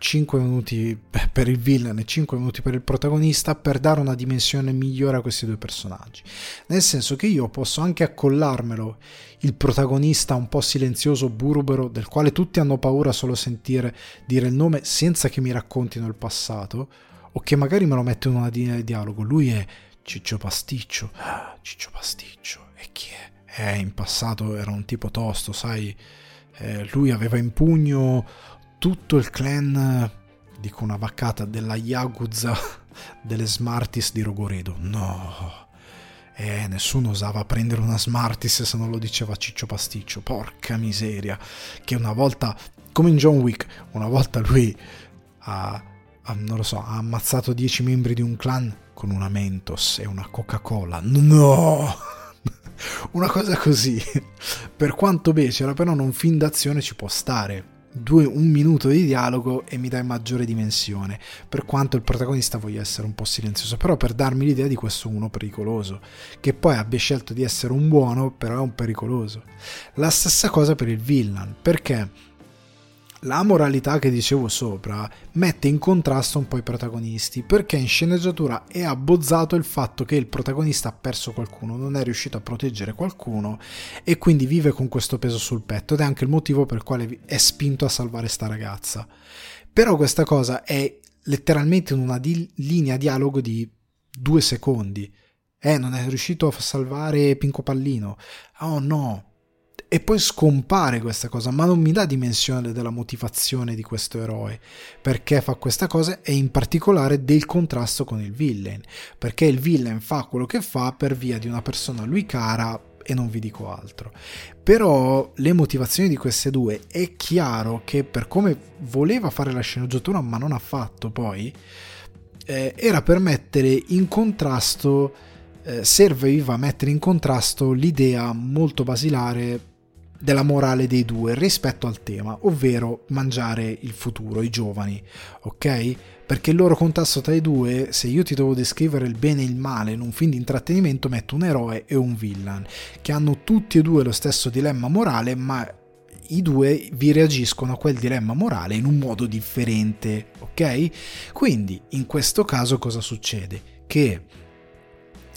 5 minuti per il villain e 5 minuti per il protagonista per dare una dimensione migliore a questi due personaggi. Nel senso che io posso anche accollarmelo il protagonista un po' silenzioso, burbero, del quale tutti hanno paura solo sentire dire il nome senza che mi raccontino il passato, o che magari me lo mettono in una linea di dialogo. Lui è Ciccio Pasticcio. Ah, Ciccio Pasticcio. E chi è? Eh, in passato era un tipo tosto, sai. Eh, lui aveva in pugno tutto il clan dico una vaccata, della Yaguza delle Smarties di Rogoredo. No, eh, nessuno osava prendere una Smarties se non lo diceva Ciccio Pasticcio. Porca miseria, che una volta, come in John Wick, una volta lui ha, ha non lo so, ha ammazzato 10 membri di un clan con una Mentos e una Coca-Cola. No! una cosa così. Per quanto becera, però non fin d'azione ci può stare due, un minuto di dialogo e mi dai maggiore dimensione, per quanto il protagonista voglia essere un po' silenzioso, però per darmi l'idea di questo uno pericoloso, che poi abbia scelto di essere un buono, però è un pericoloso. La stessa cosa per il villain, perché la moralità che dicevo sopra mette in contrasto un po' i protagonisti perché in sceneggiatura è abbozzato il fatto che il protagonista ha perso qualcuno, non è riuscito a proteggere qualcuno e quindi vive con questo peso sul petto ed è anche il motivo per il quale è spinto a salvare sta ragazza. Però questa cosa è letteralmente in una di- linea dialogo di due secondi. Eh, non è riuscito a salvare Pinco Pallino. Oh no, e poi scompare questa cosa, ma non mi dà dimensione della motivazione di questo eroe, perché fa questa cosa e in particolare del contrasto con il villain, perché il villain fa quello che fa per via di una persona a lui cara e non vi dico altro. Però le motivazioni di queste due è chiaro che per come voleva fare la sceneggiatura, ma non ha fatto poi, eh, era per mettere in contrasto, eh, serviva a mettere in contrasto l'idea molto basilare della morale dei due rispetto al tema, ovvero mangiare il futuro, i giovani, ok? Perché il loro contrasto tra i due, se io ti devo descrivere il bene e il male in un film di intrattenimento, metto un eroe e un villain, che hanno tutti e due lo stesso dilemma morale, ma i due vi reagiscono a quel dilemma morale in un modo differente, ok? Quindi in questo caso cosa succede? Che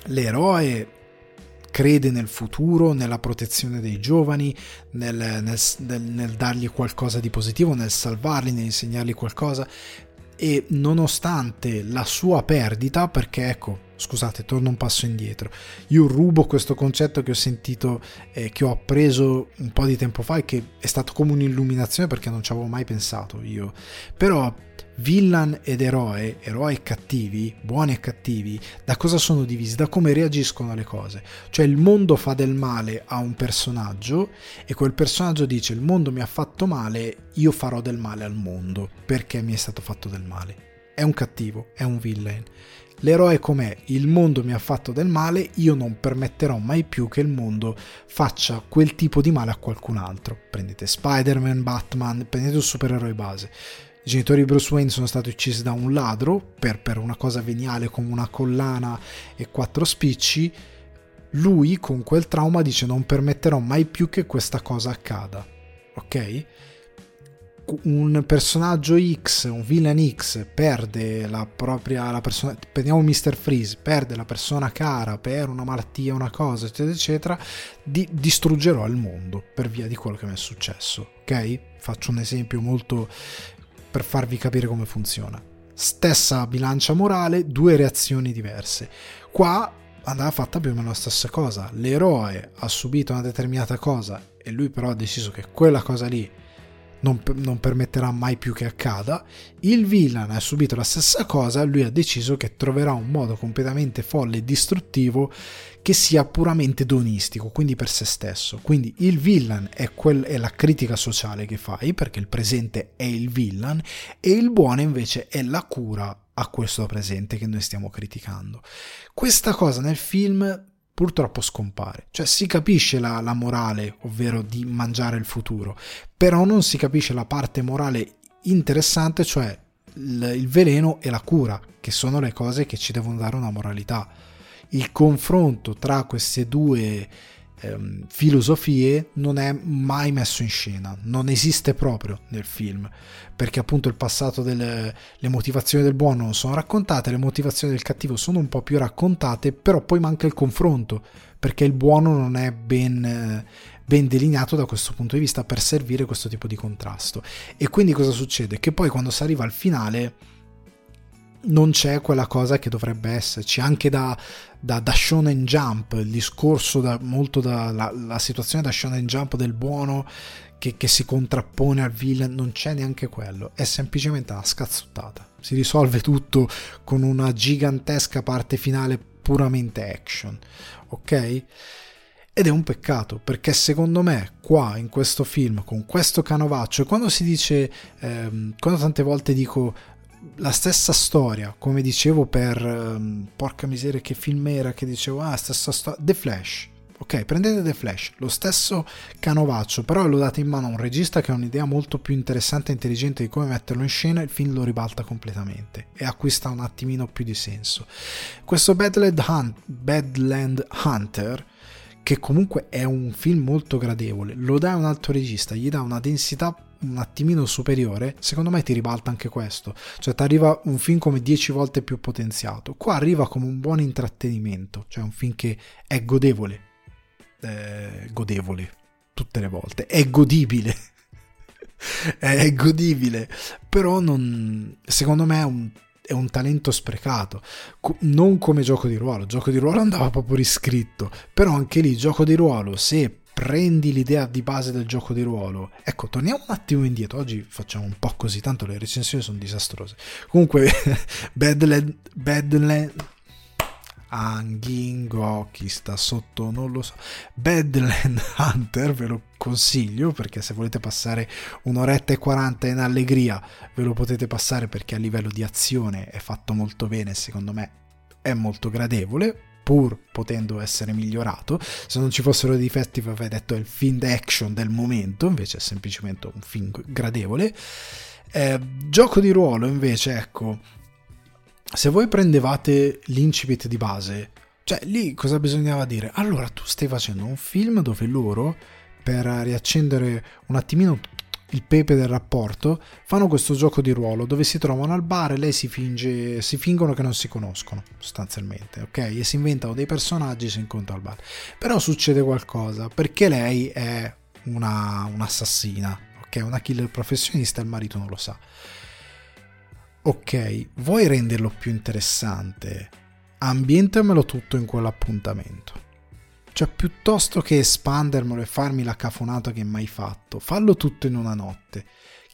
l'eroe crede nel futuro, nella protezione dei giovani, nel, nel, nel, nel dargli qualcosa di positivo, nel salvarli, nel insegnargli qualcosa. E nonostante la sua perdita, perché ecco, scusate, torno un passo indietro, io rubo questo concetto che ho sentito, eh, che ho appreso un po' di tempo fa e che è stato come un'illuminazione perché non ci avevo mai pensato io, però Villain ed eroe, eroi e cattivi, buoni e cattivi, da cosa sono divisi? Da come reagiscono alle cose. Cioè il mondo fa del male a un personaggio e quel personaggio dice il mondo mi ha fatto male, io farò del male al mondo perché mi è stato fatto del male. È un cattivo, è un villain. L'eroe com'è? Il mondo mi ha fatto del male, io non permetterò mai più che il mondo faccia quel tipo di male a qualcun altro. Prendete Spider-Man, Batman, prendete un supereroe base i genitori di Bruce Wayne sono stati uccisi da un ladro per, per una cosa veniale come una collana e quattro spicci. Lui con quel trauma dice non permetterò mai più che questa cosa accada. Ok? un personaggio X, un villain X, perde la propria la persona, prendiamo Mr. Freeze, perde la persona cara per una malattia, una cosa, eccetera, eccetera, di, distruggerò il mondo per via di quello che mi è successo. Ok? Faccio un esempio molto per farvi capire come funziona. Stessa bilancia morale, due reazioni diverse. Qua andava fatta più o meno la stessa cosa. L'eroe ha subito una determinata cosa e lui però ha deciso che quella cosa lì non, non, permetterà mai più che accada. Il villain ha subito la stessa cosa, lui ha deciso che troverà un modo completamente folle e distruttivo che sia puramente donistico, quindi per se stesso. Quindi il villain è, quel, è la critica sociale che fai, perché il presente è il villain, e il buono invece è la cura a questo presente che noi stiamo criticando. Questa cosa nel film purtroppo scompare. Cioè si capisce la, la, morale, ovvero di mangiare il futuro, però non si capisce la parte morale interessante, cioè il, il veleno e la cura, che sono le cose che ci devono dare una moralità. Il confronto tra queste due ehm, filosofie non è mai messo in scena, non esiste proprio nel film, perché appunto il passato delle le motivazioni del buono non sono raccontate, le motivazioni del cattivo sono un po' più raccontate, però poi manca il confronto, perché il buono non è ben, ben delineato da questo punto di vista per servire questo tipo di contrasto. E quindi cosa succede? Che poi quando si arriva al finale non c'è quella cosa che dovrebbe esserci anche da, da, da Shonen Jump il discorso da, molto da la, la, situazione da Shonen Jump del buono che, che, si contrappone al villain non c'è neanche quello è semplicemente una scazzottata. Si risolve tutto con una gigantesca parte finale puramente action ok? Ed è un peccato perché secondo me qua in questo film con questo canovaccio quando si dice ehm, quando tante volte dico la stessa storia come dicevo per ehm, porca miseria che film era che dicevo ah stessa storia The Flash. Ok prendete The Flash lo stesso canovaccio però lo date in mano a un regista che ha un'idea molto più interessante e intelligente di come metterlo in scena il film lo ribalta completamente e acquista un attimino più di senso. Questo Badland, Hunt, Badland Hunter che comunque è un film molto gradevole, lo a un altro regista, gli dà una densità un attimino superiore, secondo me ti ribalta anche questo. Cioè ti arriva un film come 10 volte più potenziato. Qua arriva come un buon intrattenimento, cioè un film che è godevole. Eh, godevole tutte le volte, è godibile. è godibile, però non, secondo me è un è un talento sprecato, non come gioco di ruolo, gioco di ruolo andava proprio riscritto, però anche lì gioco di ruolo, se prendi l'idea di base del gioco di ruolo, ecco, torniamo un attimo indietro, oggi facciamo un po' così, tanto le recensioni sono disastrose. Comunque, Badland, Badland, Anghingo, chi sta sotto non lo so. Badland Hunter ve lo consiglio perché se volete passare un'oretta e 40 in allegria ve lo potete passare perché a livello di azione è fatto molto bene, secondo me è molto gradevole pur potendo essere migliorato. Se non ci fossero difetti, vi avrei detto è il film d'action del momento, invece è semplicemente un film gradevole. Eh, gioco di ruolo, invece, ecco, se voi prendevate l'incipit di base, cioè lì cosa bisognava dire? Allora tu stai facendo un film dove loro, per riaccendere un attimino il pepe del rapporto, fanno questo gioco di ruolo dove si trovano al bar e lei si finge, si fingono che non si conoscono, sostanzialmente, ok? E si inventano dei personaggi e si incontrano al bar. Però succede qualcosa, perché lei è una, un'assassina, ok? Una killer professionista e il marito non lo sa ok, vuoi renderlo più interessante? Ambientamelo tutto in quell'appuntamento. Cioè, piuttosto che espandermelo e farmi la cafonata che mai fatto, fallo tutto in una notte.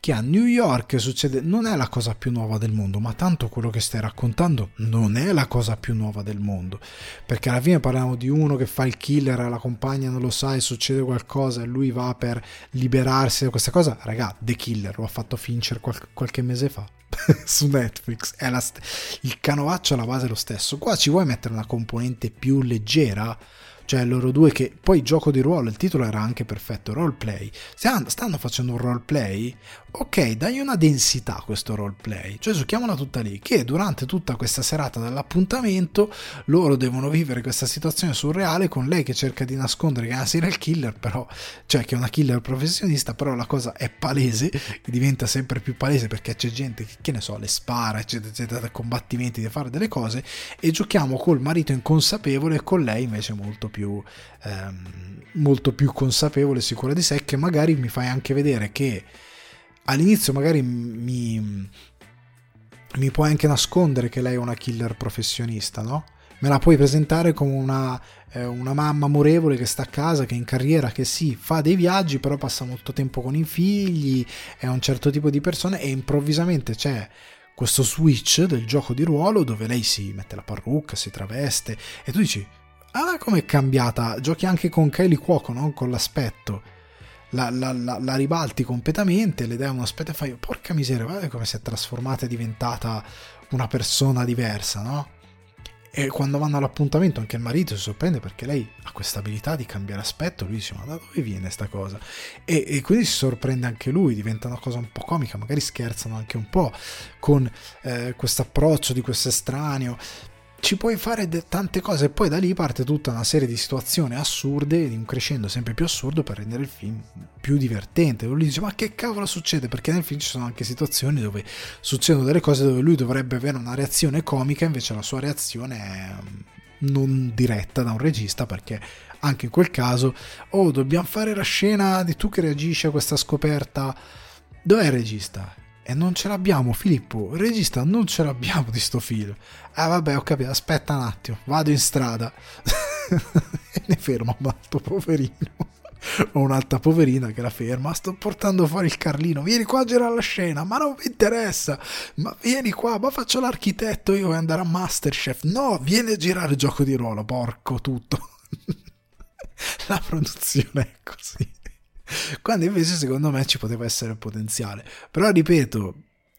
Che a New York succede, non è la cosa più nuova del mondo, ma tanto quello che stai raccontando non è la cosa più nuova del mondo. Perché alla fine parliamo di uno che fa il killer, la compagna non lo sa e succede qualcosa e lui va per liberarsi da questa cosa. Raga, The Killer lo ha fatto Fincher qual- qualche mese fa su Netflix. St- il canovaccio alla base è lo stesso. Qua ci vuoi mettere una componente più leggera? Cioè loro due che poi gioco di ruolo, il titolo era anche perfetto, roleplay, stanno facendo un roleplay, ok, dai una densità a questo roleplay, cioè giochiamola tutta lì, che durante tutta questa serata dell'appuntamento loro devono vivere questa situazione surreale con lei che cerca di nascondere che è una serial killer, però, cioè che è una killer professionista, però la cosa è palese, diventa sempre più palese perché c'è gente che, che ne so, le spara, eccetera, eccetera, combattimenti di fare delle cose, e giochiamo col marito inconsapevole e con lei invece molto più ehm, molto più consapevole, sicura di sé, che magari mi fai anche vedere che all'inizio magari mi, mi puoi anche nascondere che lei è una killer professionista, no? Me la puoi presentare come una, eh, una, mamma amorevole che sta a casa, che è in carriera, che sì, fa dei viaggi, però passa molto tempo con i figli, è un certo tipo di persone e improvvisamente c'è questo switch del gioco di ruolo dove lei si mette la parrucca, si traveste e tu dici Ah, com'è cambiata? Giochi anche con Kylie Cuoco, no? Con l'aspetto. La, la, la, la, ribalti completamente, le dai uno aspetto e fai, porca miseria, guarda come si è trasformata e diventata una persona diversa, no? E quando vanno all'appuntamento anche il marito si sorprende perché lei ha questa abilità di cambiare aspetto, lui dice ma da dove viene sta cosa? E, e quindi si sorprende anche lui, diventa una cosa un po' comica, magari scherzano anche un po' con eh, questo approccio di questo estraneo, ci puoi fare de- tante cose e poi da lì parte tutta una serie di situazioni assurde, di un crescendo sempre più assurdo per rendere il film più divertente. Lui dice ma che cavolo succede? Perché nel film ci sono anche situazioni dove succedono delle cose dove lui dovrebbe avere una reazione comica, invece la sua reazione è mm, non diretta da un regista perché anche in quel caso, oh dobbiamo fare la scena di tu che reagisci a questa scoperta. Dov'è il regista? E non ce l'abbiamo, Filippo, il regista non ce l'abbiamo di sto film. Ah vabbè, ho capito, aspetta un attimo, vado in strada. e ne fermo un altro poverino. Ho un'altra poverina che la ferma. Sto portando fuori il Carlino. Vieni qua a girare la scena. Ma non mi interessa. Ma vieni qua. Ma faccio l'architetto. Io voglio andare a Masterchef. No, vieni a girare il gioco di ruolo. Porco tutto. la produzione è così. Quando invece secondo me ci poteva essere potenziale. Però ripeto,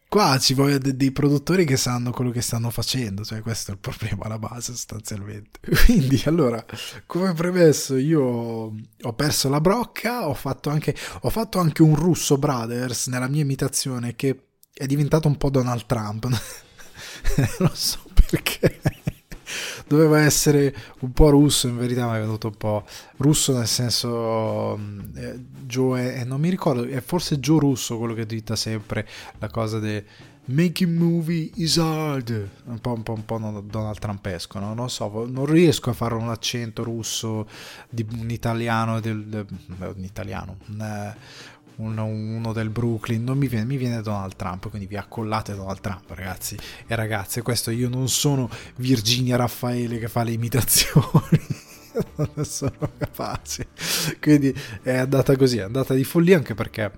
qua ci voglio dei, dei produttori che sanno quello che stanno facendo, cioè questo è il problema alla base sostanzialmente. Quindi allora, come premesso, io ho perso la brocca, ho fatto anche, ho fatto anche un Russo Brothers nella mia imitazione che è diventato un po' Donald Trump. non so perché doveva essere un po' russo, in verità mi è venuto un po' russo nel senso mm, eh, Joe è, non mi ricordo, è forse Joe Russo quello che dita sempre la cosa de making movie is hard, un po', un po', un po Donald Trumpesco, no? non so, non riesco a fare un accento russo di un italiano, del, del, un italiano, un, uno, uno, del Brooklyn, non mi viene, mi viene Donald Trump, quindi vi accollate Donald Trump ragazzi e ragazze, questo io non sono Virginia Raffaele che fa le imitazioni. non sono capace quindi è andata così è andata di follia anche perché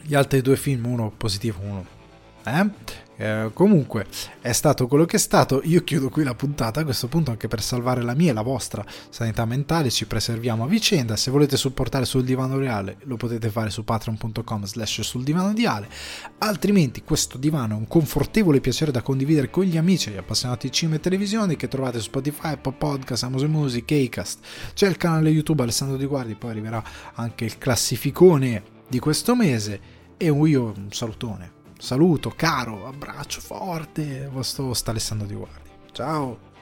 gli altri due film uno positivo uno eh? Eh, comunque è stato quello che è stato. Io chiudo qui la puntata. A questo punto, anche per salvare la mia e la vostra sanità mentale, ci preserviamo a vicenda. Se volete supportare sul divano reale, lo potete fare su patreon.com/slash sul divano ideale. Altrimenti, questo divano è un confortevole piacere da condividere con gli amici gli appassionati di cinema e televisione che trovate su Spotify, Pop Podcast, Amazon Music, Acast. C'è il canale YouTube Alessandro Di Guardi. Poi arriverà anche il classificone di questo mese. E io un salutone saluto, caro, abbraccio forte, vostro sta Alessandro Di Guardi. Ciao!